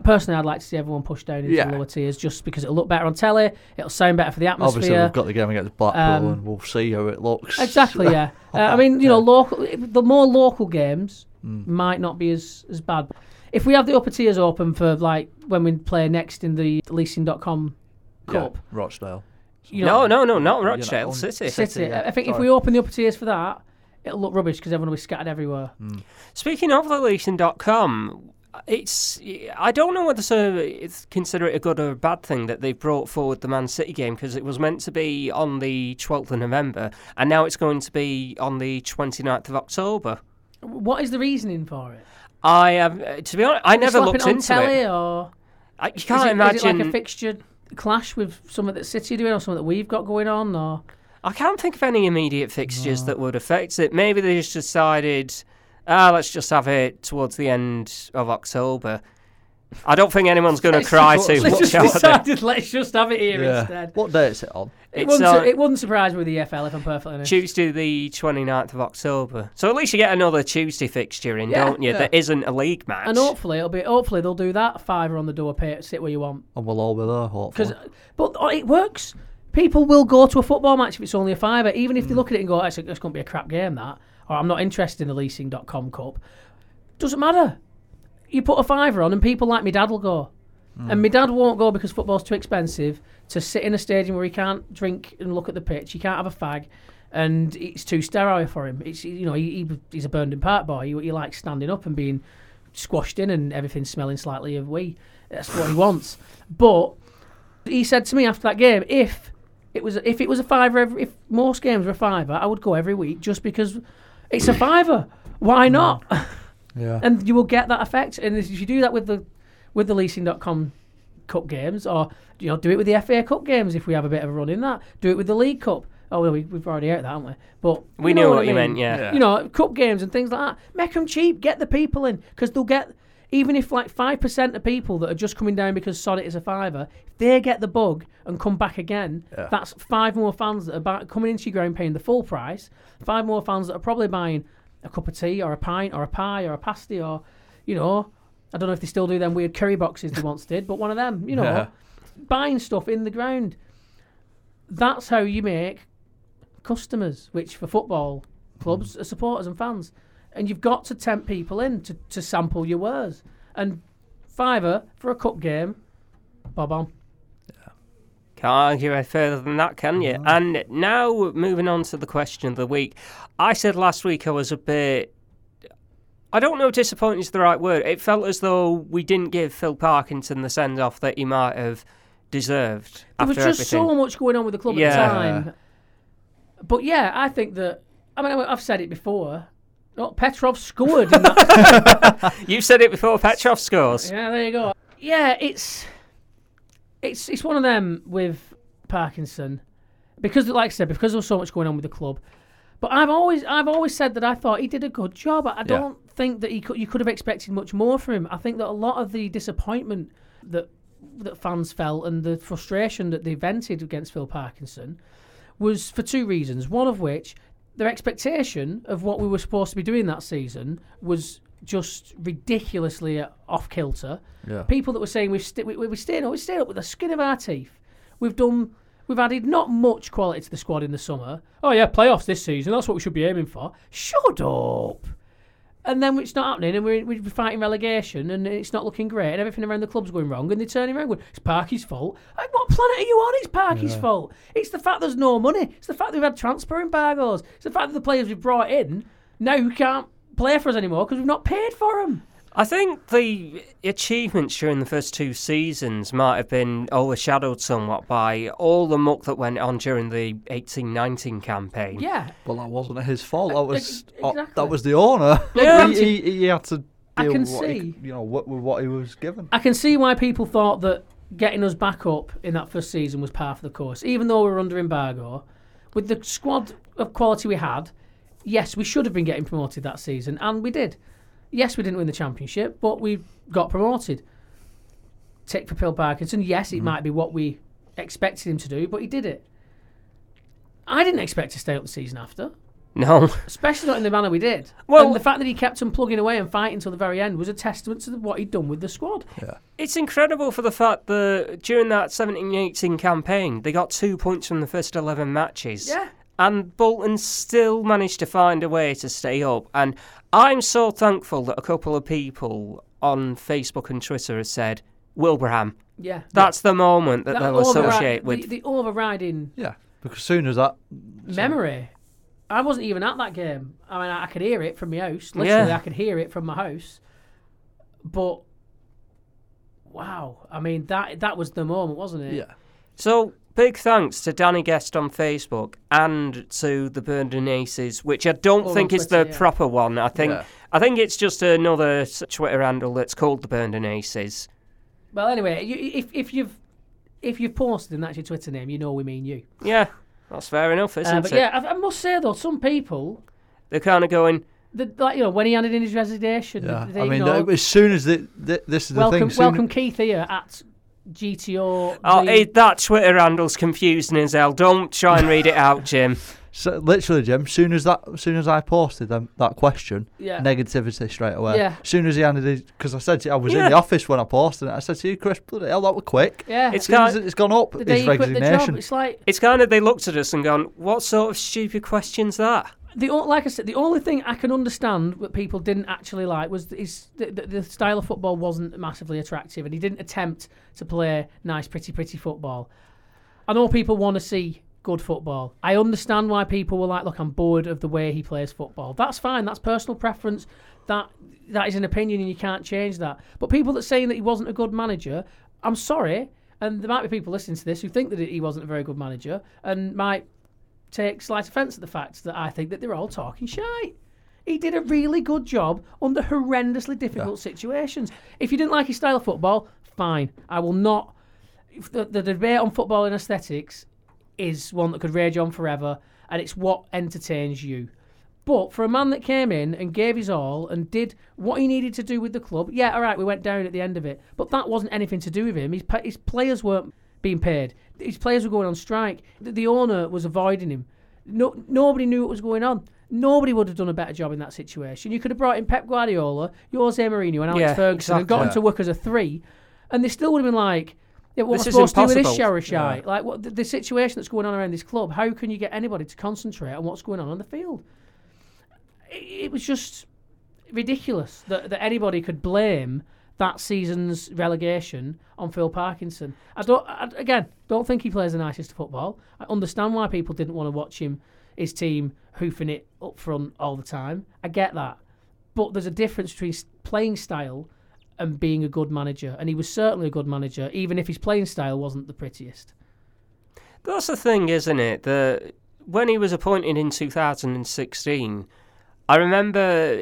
Personally, I'd like to see everyone pushed down into Yeah. the lower tiers just because it'll look better on telly. It'll sound better for the atmosphere. Obviously, we've got the game against Blackpool, Um, and we'll see how it looks. Exactly. Yeah. uh, I mean, you know, local. The more local games might not be as as bad. If we have the upper tiers open for like when we play next in the leasing.com Yeah, cup, Rochdale. you No, know, no, no, not not Rochdale on- City. City. City, yeah. I think if we open the upper tiers for that, it'll look rubbish because everyone will be scattered everywhere. Speaking of the leasing.com, it's I don't know whether to it's- consider it a good or a bad thing that they brought forward the Man City game because it was meant to be on the 12th of November and now it's going to be on the 29th of October. What is the reasoning for it? I uh, to be honest, I never looked it on into telly it. or I, you can't it, is imagine. it like a fixture clash with something that City are doing or something that we've got going on or I can't think of any immediate fixtures that would affect it. Maybe they just decided, ah, let's just have it towards the end of October. I don't think anyone's going to cry just- too let's much. just are they? decided let's just have it here Yeah. instead. What day is it on? It It's wouldn't, uh, su- it wouldn't surprise me with the EFL if I'm perfectly honest. Tuesday, the 29th of October. So at least you get another Tuesday fixture in, Yeah, don't you? yeah. That isn't a league match. And hopefully it'll be. Hopefully they'll do that. Fiver on the door, pay it, sit where you want. And we'll all be there, hopefully. Because, but oh, it works. People will go to a football match if it's only a fiver, even if they look at it and go, "It's, it's going to be a crap game." That, or I'm not interested in the leasing.com cup. Doesn't matter. You put a fiver on, and people like me dad will go. Hmm. And my dad won't go because football's too expensive to sit in a stadium where he can't drink and look at the pitch. He can't have a fag, and it's too sterile for him. It's you know he, he he's a Burnden Park boy. He, he likes standing up and being squashed in and everything smelling slightly of wee. That's what he wants. But he said to me after that game, if it was if it was a fiver, every, if most games were a fiver, I would go every week just because it's a fiver. Why mm. not? yeah. and you will get that effect. And if you do that with the with the leasing.com cup games, or you know, do it with the FA Cup games if we have a bit of a run in that. Do it with the League Cup. Oh, well, we, we've already out that, haven't we? But We you knew know what I you mean. meant, yeah. Yeah. You know, cup games and things like that. Make them cheap. Get the people in because they'll get. Even if like five percent of people that are just coming down because Sonnet is a fiver, if they get the bug and come back again, Yeah. that's five more fans that are ba- coming into your ground paying the full price. Five more fans that are probably buying a cup of tea or a pint or a pie or a pasty or, you know, I don't know if they still do them weird curry boxes they once did, but one of them, you know, Yeah. buying stuff in the ground. That's how you make customers, which for football clubs are supporters and fans. And you've got to tempt people in to, to sample your wares. And fiver for a cup game, bob on. Can't argue any further than that, can you? And now, moving on to the question of the week. I said last week I was a bit. I don't know if disappointed is the right word. It felt as though we didn't give Phil Parkinson the send off that he might have deserved There was just everything. so much going on with the club Yeah. at the time. But yeah, I think that. I mean, I've said it before. Oh, Petrov scored. In that. You said it before Petrov scores. yeah, there you go. Yeah, it's it's it's one of them with Parkinson because, like I said, because there was so much going on with the club. But I've always I've always said that I thought he did a good job. I don't think that he could, you could have expected much more from him. I think that a lot of the disappointment that that fans felt and the frustration that they vented against Phil Parkinson was for two reasons. One of which their expectation of what we were supposed to be doing that season was just ridiculously off kilter. Yeah. People that were saying we've st- we, we, we stayed up, we stayed up with the skin of our teeth. We've done, we've added not much quality to the squad in the summer. Oh yeah, playoffs this season. That's what we should be aiming for. Shut up. And then it's not happening, and we're, we're fighting relegation, and it's not looking great, and everything around the club's going wrong, and they're turning around going, it's Parky's fault. Like, what planet are you on? It's Parky's fault. It's the fact there's no money. It's the fact that we've had transfer embargoes. It's the fact that the players we've brought in now can't play for us anymore because we've not paid for them. I think the achievements during the first two seasons might have been overshadowed somewhat by all the muck that went on during the 18-19 campaign. Yeah. Well, that wasn't his fault. That was ex- uh, exactly. that was the owner. Yeah. he, he, he had to deal I can with what he, you know what, with what he was given. I can see why people thought that getting us back up in that first season was part of the course, even though we were under embargo. With the squad of quality we had, yes, we should have been getting promoted that season, and we did. Yes, we didn't win the championship, but we got promoted. Tick for Phil Parkinson. Yes, it mm-hmm. might be what we expected him to do, but he did it. I didn't expect to stay up the season after, No. especially not in the manner we did. Well- and the fact that he kept on plugging away and fighting till the very end was a testament to what he'd done with the squad. Yeah. It's incredible for the fact that during that 17-18 campaign, they got two points from the first 11 matches. Yeah. And Bolton still managed to find a way to stay up. And I'm so thankful that a couple of people on Facebook and Twitter have said, Wilbraham, Yeah. that's the moment that, That they'll associate with. the, the overriding Yeah, because soon as that memory. I wasn't even at that game. I mean, I could hear it from my house. Literally, Yeah. I could hear it from my house. But wow, I mean that that was the moment, wasn't it? yeah So big thanks to Danny Guest on Facebook and to the Burnden Aces, which I don't All think on is the yeah. proper one. I think Yeah. I think it's just another s- Twitter handle that's called the Burnden Aces. Well, anyway, you, if if you've if you've posted and that's your Twitter name, you know we mean you. Yeah, that's fair enough, isn't Uh, but it? yeah, I, I must say though, some people, They're kind of going, the, like you know, when he handed in his resignation, yeah. they, I mean, know, as soon as the, the this is the welcome thing. soon- welcome Keith here at GTO. oh, the- it, that Twitter handle's confusing as hell. Don't try and read it out, Jim. So literally, Jim. Soon as that, soon as I posted them, that question, yeah. negativity straight away. Yeah. Soon as he handed it, because I said to you, I was Yeah. in the office when I posted it. I said to you, Chris, bloody hell, that was quick. yeah. It's As soon as kind- it's gone up, the day his you quit the job, it's like It's kind of they looked at us and gone, "What sort of stupid question's that?" The like I said, the only thing I can understand that people didn't actually like was his, the, the, the style of football wasn't massively attractive, and he didn't attempt to play nice, pretty, pretty football. I know people want to see good football. I understand why people were like, "Look, I'm bored of the way he plays football." That's fine. That's personal preference. That that is an opinion, and you can't change that. But people that saying that he wasn't a good manager, I'm sorry, and there might be people listening to this who think that he wasn't a very good manager, and might take slight offence at the fact that I think that they're all talking shite. He did a really good job under horrendously difficult situations. If you didn't like his style of football, fine. I will not. if The, the debate on football and aesthetics is one that could rage on forever, and it's what entertains you. But for a man that came in and gave his all and did what he needed to do with the club, yeah, all right, we went down at the end of it, but that wasn't anything to do with him. His, his players weren't being paid. His players were going on strike. The, the owner was avoiding him. No, nobody knew what was going on. Nobody would have done a better job in that situation. You could have brought in Pep Guardiola, Jose Mourinho, and Alex Yeah, Ferguson and got them to work as a three, and they still would have been like, yeah, what This am I supposed to do with this impossible. shower shite? Like, what the, the situation that's going on around this club, how can you get anybody to concentrate on what's going on on the field? It, it was just ridiculous that, that anybody could blame that season's relegation on Phil Parkinson. I don't, I, again, don't think he plays the nicest football. I understand why people didn't want to watch him, his team, hoofing it up front all the time. I get that. But there's a difference between playing style and being a good manager. And he was certainly a good manager, even if his playing style wasn't the prettiest. That's the thing, isn't it? That when he was appointed in 2016, I remember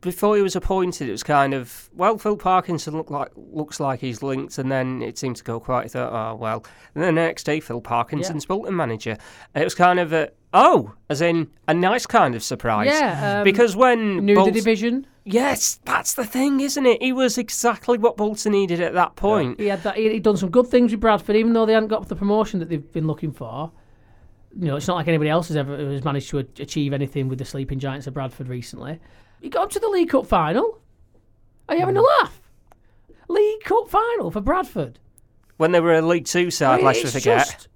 before he was appointed, it was kind of well, Phil Parkinson look like looks like he's linked, and then it seemed to go quiet. I thought, oh well. And then the next day, Phil Parkinson's Bolton manager, and it was kind of a oh, as in a nice kind of surprise. Yeah, um, because when Knew the Bolton- division. yes, that's the thing, isn't it? He was exactly what Bolton needed at that point. He had that. He'd done some good things with Bradford, even though they hadn't got the promotion that they've been looking for. You know, it's not like anybody else has ever has managed to a- achieve anything with the sleeping giants of Bradford recently. He got up to the League Cup final. Are you having a mm-hmm. laugh? League Cup final for Bradford. When they were a League Two side, let's it's forget.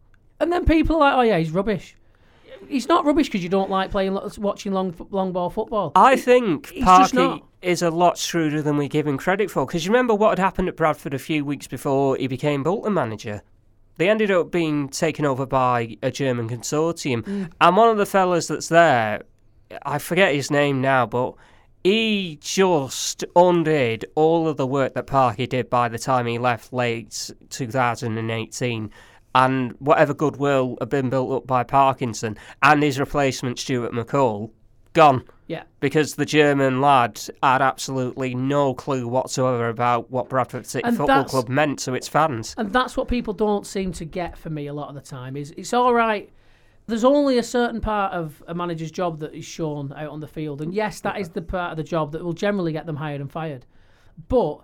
and then people are like, "Oh yeah, he's rubbish." He's not rubbish because you don't like playing, watching long, long ball football. I think He's Parky is a lot shrewder than we give him credit for. Because you remember what had happened at Bradford a few weeks before he became Bolton manager? They ended up being taken over by a German consortium. Mm. And one of the fellas that's there, I forget his name now, but he just undid all of the work that Parky did by the time he left late 2018. And whatever goodwill had been built up by Parkinson and his replacement, Stuart McCall, gone yeah, because the German lad had absolutely no clue whatsoever about what Bradford City And Football Club meant to its fans. and that's what people don't seem to get for me a lot of the time. Is it's all right. There's only a certain part of a manager's job that is shown out on the field, and yes, that is the part of the job that will generally get them hired and fired. But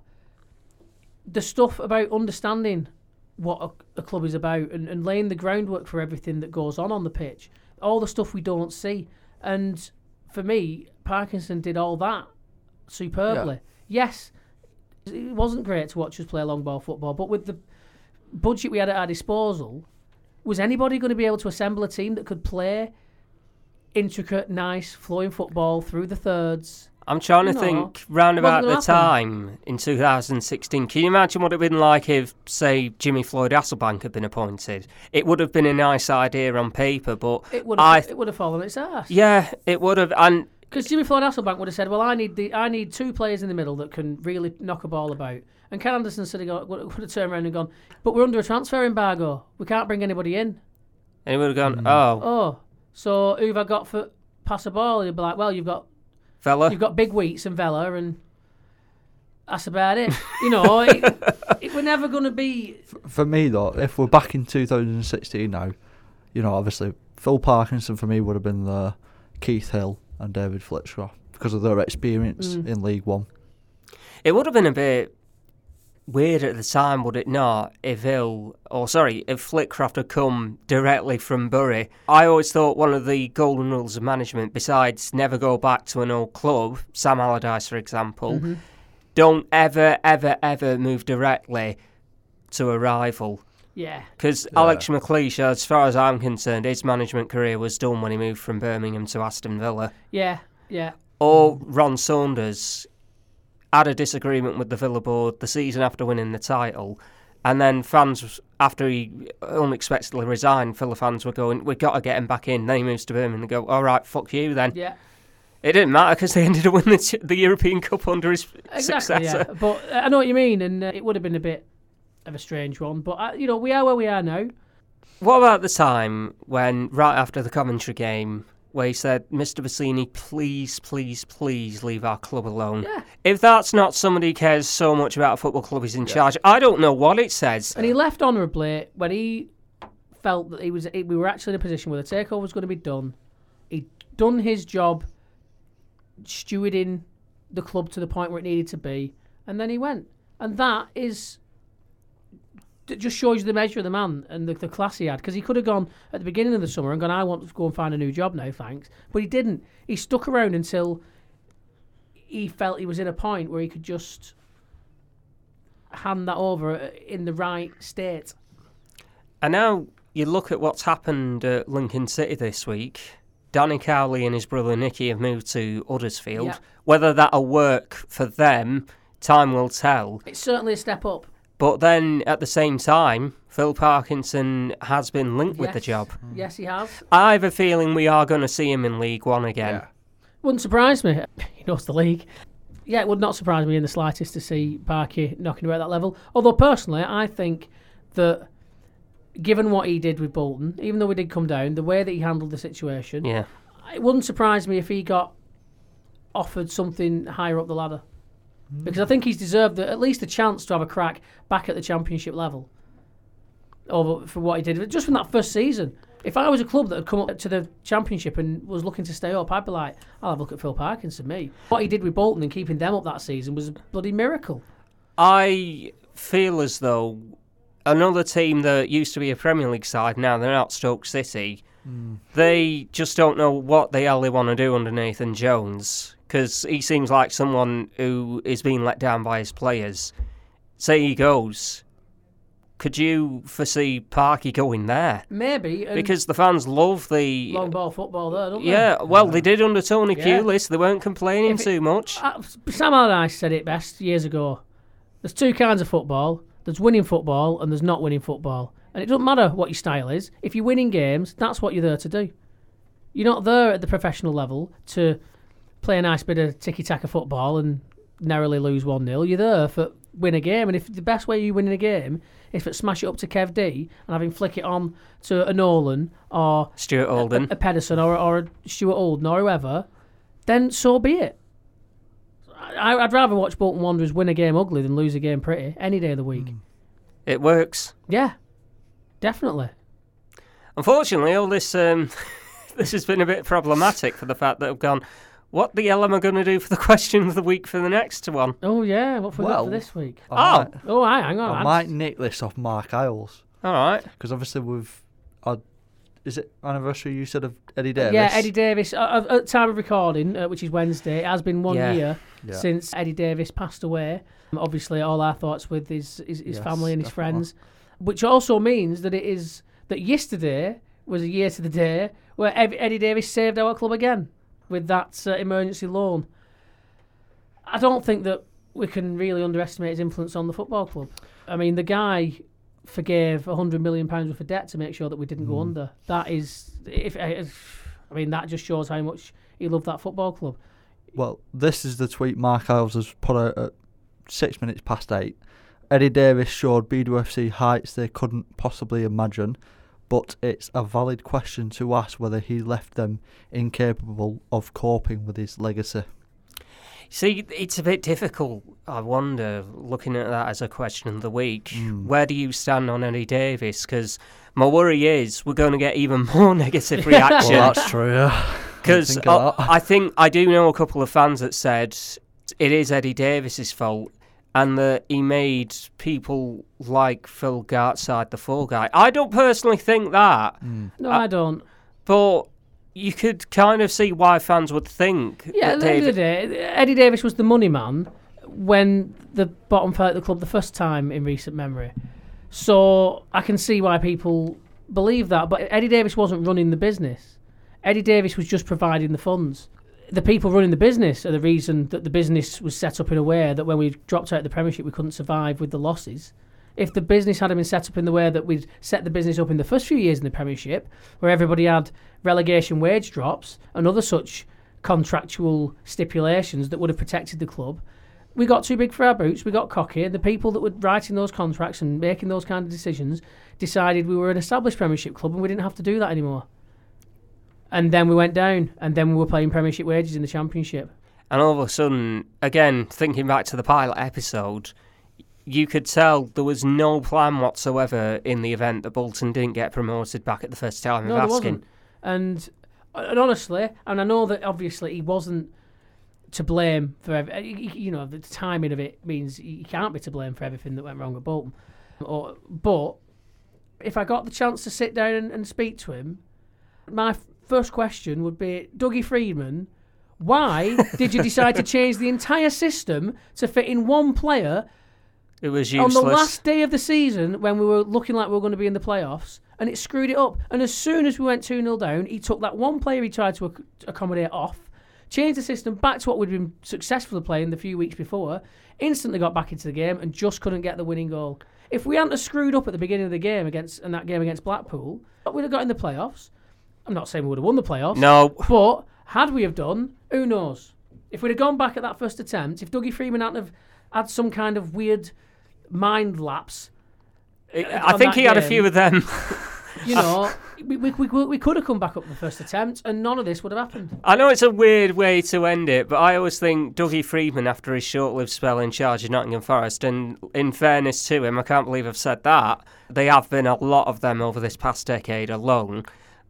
the stuff about understanding what a, a club is about and, and laying the groundwork for everything that goes on on the pitch, all the stuff we don't see, and for me, Parkinson did all that superbly. Yes, it wasn't great to watch us play long ball football, but with the budget we had at our disposal, was anybody going to be able to assemble a team that could play intricate, nice, flowing football through the thirds? I'm trying to No, think round about the gonna time in 2016. Can you imagine what it would have been like if, say, Jimmy Floyd Hasselbaink had been appointed? It would have been a nice idea on paper, but It would I, have, it would have fallen on its ass. yeah, it would have. And Because Jimmy Floyd Hasselbaink would have said, "Well, I need the I need two players in the middle that can really knock a ball about." And Ken Anderson said, he would would have turned around and gone, "But we're under a transfer embargo. We can't bring anybody in." and he would have gone, mm. oh, Oh, so who've I got for pass a ball? He'd be like, "Well, you've got fella. You've got Big Wheats and Vela, and that's about it. You know, it, it, we're never going to be. For me though, if we're back in 2016 now, you know, obviously Phil Parkinson for me would have been the Keith Hill and David Flitcroft because of their experience Mm. in League One. It would have been a bit weird at the time, would it not, if Hill, or sorry, if Flitcroft had come directly from Bury. I always thought one of the golden rules of management, besides never go back to an old club, Sam Allardyce, for example, mm-hmm. don't ever, ever, ever move directly to a rival. Yeah, Because Alex McLeish, as far as I'm concerned, his management career was done when he moved from Birmingham to Aston Villa. yeah, yeah. Or Ron Saunders had a disagreement with the Villa board the season after winning the title. And then fans, after he unexpectedly resigned, Villa fans were going, we've got to get him back in. Then he moves to Birmingham and go, all right, fuck you then. Yeah, It didn't matter because they ended up winning the, the European Cup under his exactly. Yeah, successor. but uh, I know what you mean, and uh, it would have been a bit of a strange one. But uh, you know, we are where we are now. What about the time when, right after the Coventry game, where he said, Mr. Bassini, please, please, please leave our club alone? Yeah. If that's not somebody who cares so much about a football club he's in charge, I don't know what it says. And he left honourably when he felt that he was. We were actually in a position where the takeover was going to be done. He'd done his job, stewarding the club to the point where it needed to be, and then he went. And that is. It just shows you the measure of the man and the, the class he had. Because he could have gone at the beginning of the summer and gone, I want to go and find a new job now, thanks. But he didn't. He stuck around until he felt he was in a point where he could just hand that over uh, in the right state. And now you look at what's happened at Lincoln City this week. Danny Cowley and his brother Nicky have moved to Uddersfield. Whether that'll work for them, time will tell. It's certainly a step up. But then at the same time, Phil Parkinson has been linked with the Yes. job. Yes, he has. I have a feeling we are going to see him in League One again. Wouldn't surprise me. He knows the league. Yeah, it would not surprise me in the slightest to see Parky knocking about that level. Although personally, I think that given what he did with Bolton, even though we did come down, the way that he handled the situation, Yeah. it wouldn't surprise me if he got offered something higher up the ladder. Because I think he's deserved the, at least a chance to have a crack back at the championship level. Over for what he did, just from that first season. If I was a club that had come up to the championship and was looking to stay up, I'd be like, I'll have a look at Phil Parkinson. Me, what he did with Bolton and keeping them up that season was a bloody miracle. I feel as though another team that used to be a Premier League side, now they're not Stoke City, they just don't know what the hell they want to do under Nathan Jones because he seems like someone who is being let down by his players. Say he goes. Could you foresee Parky going there? Maybe Because the fans love the. long ball football there, don't they? Yeah, well, they did under Tony Yeah. Pulis. They weren't complaining it- too much. Uh, Sam Allardyce said it best years ago. There's two kinds of football. There's winning football and there's not winning football. And it doesn't matter what your style is. If you're winning games, that's what you're there to do. You're not there at the professional level to play a nice bit of tiki-taka football and narrowly lose 1-0. You're there for win a game. And if the best way you win a game is to smash it up to Kev D and have him flick it on to a Nolan or Stuart Holden. a Pedersen or, or a Stuart Olden or whoever, then so be it. I, I'd rather watch Bolton Wanderers win a game ugly than lose a game pretty any day of the week. It works. Yeah, definitely. Unfortunately, all this um, this has been a bit problematic for the fact that I've gone. What the hell am I going to do for the question of the week for the next one? Oh yeah, what have we got Well, for this week? I Oh. might, Oh, aye, hang on. I I'd- might nick this off Marc Iles All right. because obviously we've. Uh, is it anniversary you said of Eddie Davies? Yeah, Eddie Davies. Uh, uh, at time of recording, uh, which is Wednesday, it has been one Yeah. year Yeah. since Eddie Davies passed away. Um, obviously, all our thoughts with his his, his Yes, family and his definitely. friends, which also means that it is that yesterday was a year to the day where Eddie Davies saved our club again with that uh, emergency loan. I don't think that we can really underestimate his influence on the football club. I mean, the guy forgave a hundred million pounds worth of debt to make sure that we didn't Mm. go under. That is, if, if I mean, that just shows how much he loved that football club. Well, this is the tweet Marc Iles has put out at six minutes past eight. Eddie Davies showed BWFC heights they couldn't possibly imagine, but it's a valid question to ask whether he left them incapable of coping with his legacy. See, it's a bit difficult. I wonder, looking at that as a question of the week, Mm. where do you stand on Eddie Davies? Because my worry is we're going to get even more negative reaction. Well, that's true. Yeah. Because think of. I think I do know a couple of fans that said it is Eddie Davies's fault and that he made people like Phil Gartside the fall guy. I don't personally think that, Mm. No, Uh, I don't. but you could kind of see why fans would think Yeah, that at the end of the day, Eddie Davies was the money man when the bottom fell out the club the first time in recent memory. So I can see why people believe that. But Eddie Davies wasn't running the business. Eddie Davies was just providing the funds. The people running the business are the reason that the business was set up in a way that when we dropped out of the Premiership, we couldn't survive with the losses. If the business had been set up in the way that we'd set the business up in the first few years in the Premiership, where everybody had relegation wage drops and other such contractual stipulations that would have protected the club, we got too big for our boots. We got cocky, and the people that were writing those contracts and making those kind of decisions decided we were an established Premiership club and we didn't have to do that anymore. And then we went down, and then we were playing Premiership wages in the Championship. And all of a sudden, again, thinking back to the pilot episode, you could tell there was no plan whatsoever in the event that Bolton didn't get promoted back at the first time No, of asking. And, and honestly, and I know that obviously he wasn't to blame for ev- y- y- you know the timing of it means he can't be to blame for everything that went wrong at Bolton. Or, but if I got the chance to sit down and, and speak to him, my first question would be, Dougie Freedman, why did you decide to change the entire system to fit in one player It was on the last day of the season when we were looking like we were going to be in the playoffs, and it screwed it up. And as soon as we went 2 0 down, he took that one player he tried to ac- accommodate off, changed the system back to what we'd been successfully playing the few weeks before, instantly got back into the game, and just couldn't get the winning goal. If we hadn't have screwed up at the beginning of the game against and that game against Blackpool, we'd have got in the playoffs. I'm not saying we would have won the playoffs. no, But had we have done, who knows? If we'd have gone back at that first attempt, if Dougie Freedman hadn't have had some kind of weird mind lapse, I uh, think that he had a few of them. you know, we, we, we, we could have come back up the first attempt, and none of this would have happened. I know it's a weird way to end it, but I always think Dougie Freedman, after his short lived spell in charge of Nottingham Forest, and in fairness to him, I can't believe I've said that, they have been a lot of them over this past decade alone.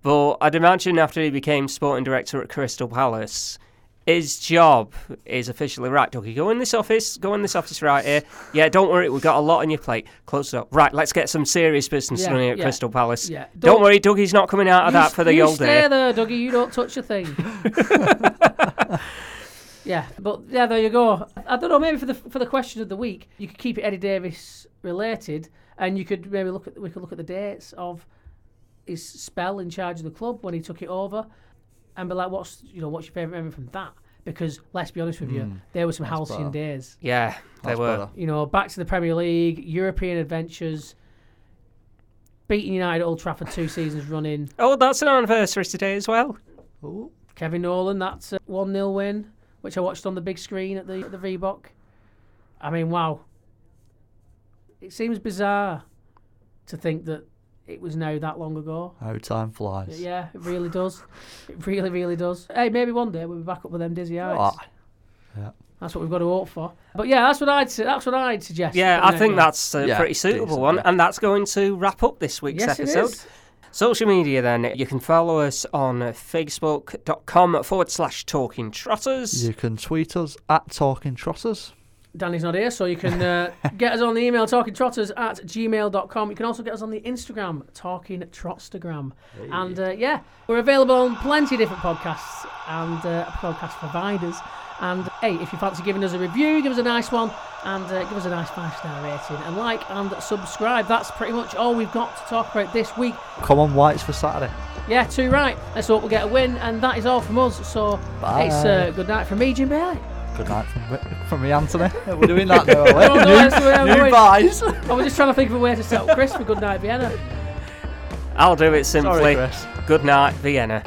But I'd imagine after he became sporting director at Crystal Palace, his job is officially right. Dougie, go in this office, go in this office right here. Yeah, don't worry, we've got a lot on your plate. Close it up. Right, let's get some serious business Yeah, done here at yeah, Crystal Palace. yeah. Don't, Don't- worry, Dougie's not coming out of you that for the you old stay there, Dougie. You don't touch a thing. yeah, but yeah, there you go. I don't know. Maybe for the for the question of the week, you could keep it Eddie Davies related, and you could maybe look at we could look at the dates of his spell in charge of the club when he took it over, and be like, what's you know what's your favourite memory from that? Because let's be honest with you, hmm. there were some that's halcyon better. days. Yeah, they That's were. better. You know, back to the Premier League, European adventures, beating United at Old Trafford two seasons running. Oh, that's an anniversary today as well. Ooh. Kevin Nolan, that's a 1 0 win, which I watched on the big screen at the, at the Reebok. I mean, wow. It seems bizarre to think that it was now that long ago. How time flies. Yeah, it really does. It really, really does. Hey, maybe one day we'll be back up with them dizzy heights. Ah, yeah. That's what we've got to hope for. But yeah, that's what I'd su- that's what I'd suggest. Yeah, I think there. that's a Yeah, pretty suitable decent, one, yeah. and that's going to wrap up this week's yes, episode. It is. Social media, then you can follow us on facebook.com forward slash talking trotters. You can tweet us at Talking Trotters. Danny's not here, so you can uh, get us on the email talkingtrotters at gmail.com. You can also get us on the Instagram, Talking Trotstagram. And uh, yeah, we're available on plenty of different podcasts and uh, podcast providers. And hey, if you fancy giving us a review, give us a nice one and uh, give us a nice five star rating and like and subscribe. That's pretty much all we've got to talk about this week. Come on, Whites for Saturday. Yeah, two right. Let's hope we get a win, and that is all from us. So Bye. it's uh, good night from me, Jim Bailey. Good night from, from me, Anthony. We're doing that now, are we? No, no, that's the I'm new, new buys. I was just trying to think of a way to set up Chris for Good Night Vienna. I'll do it simply. Sorry, Chris. Good night, Vienna.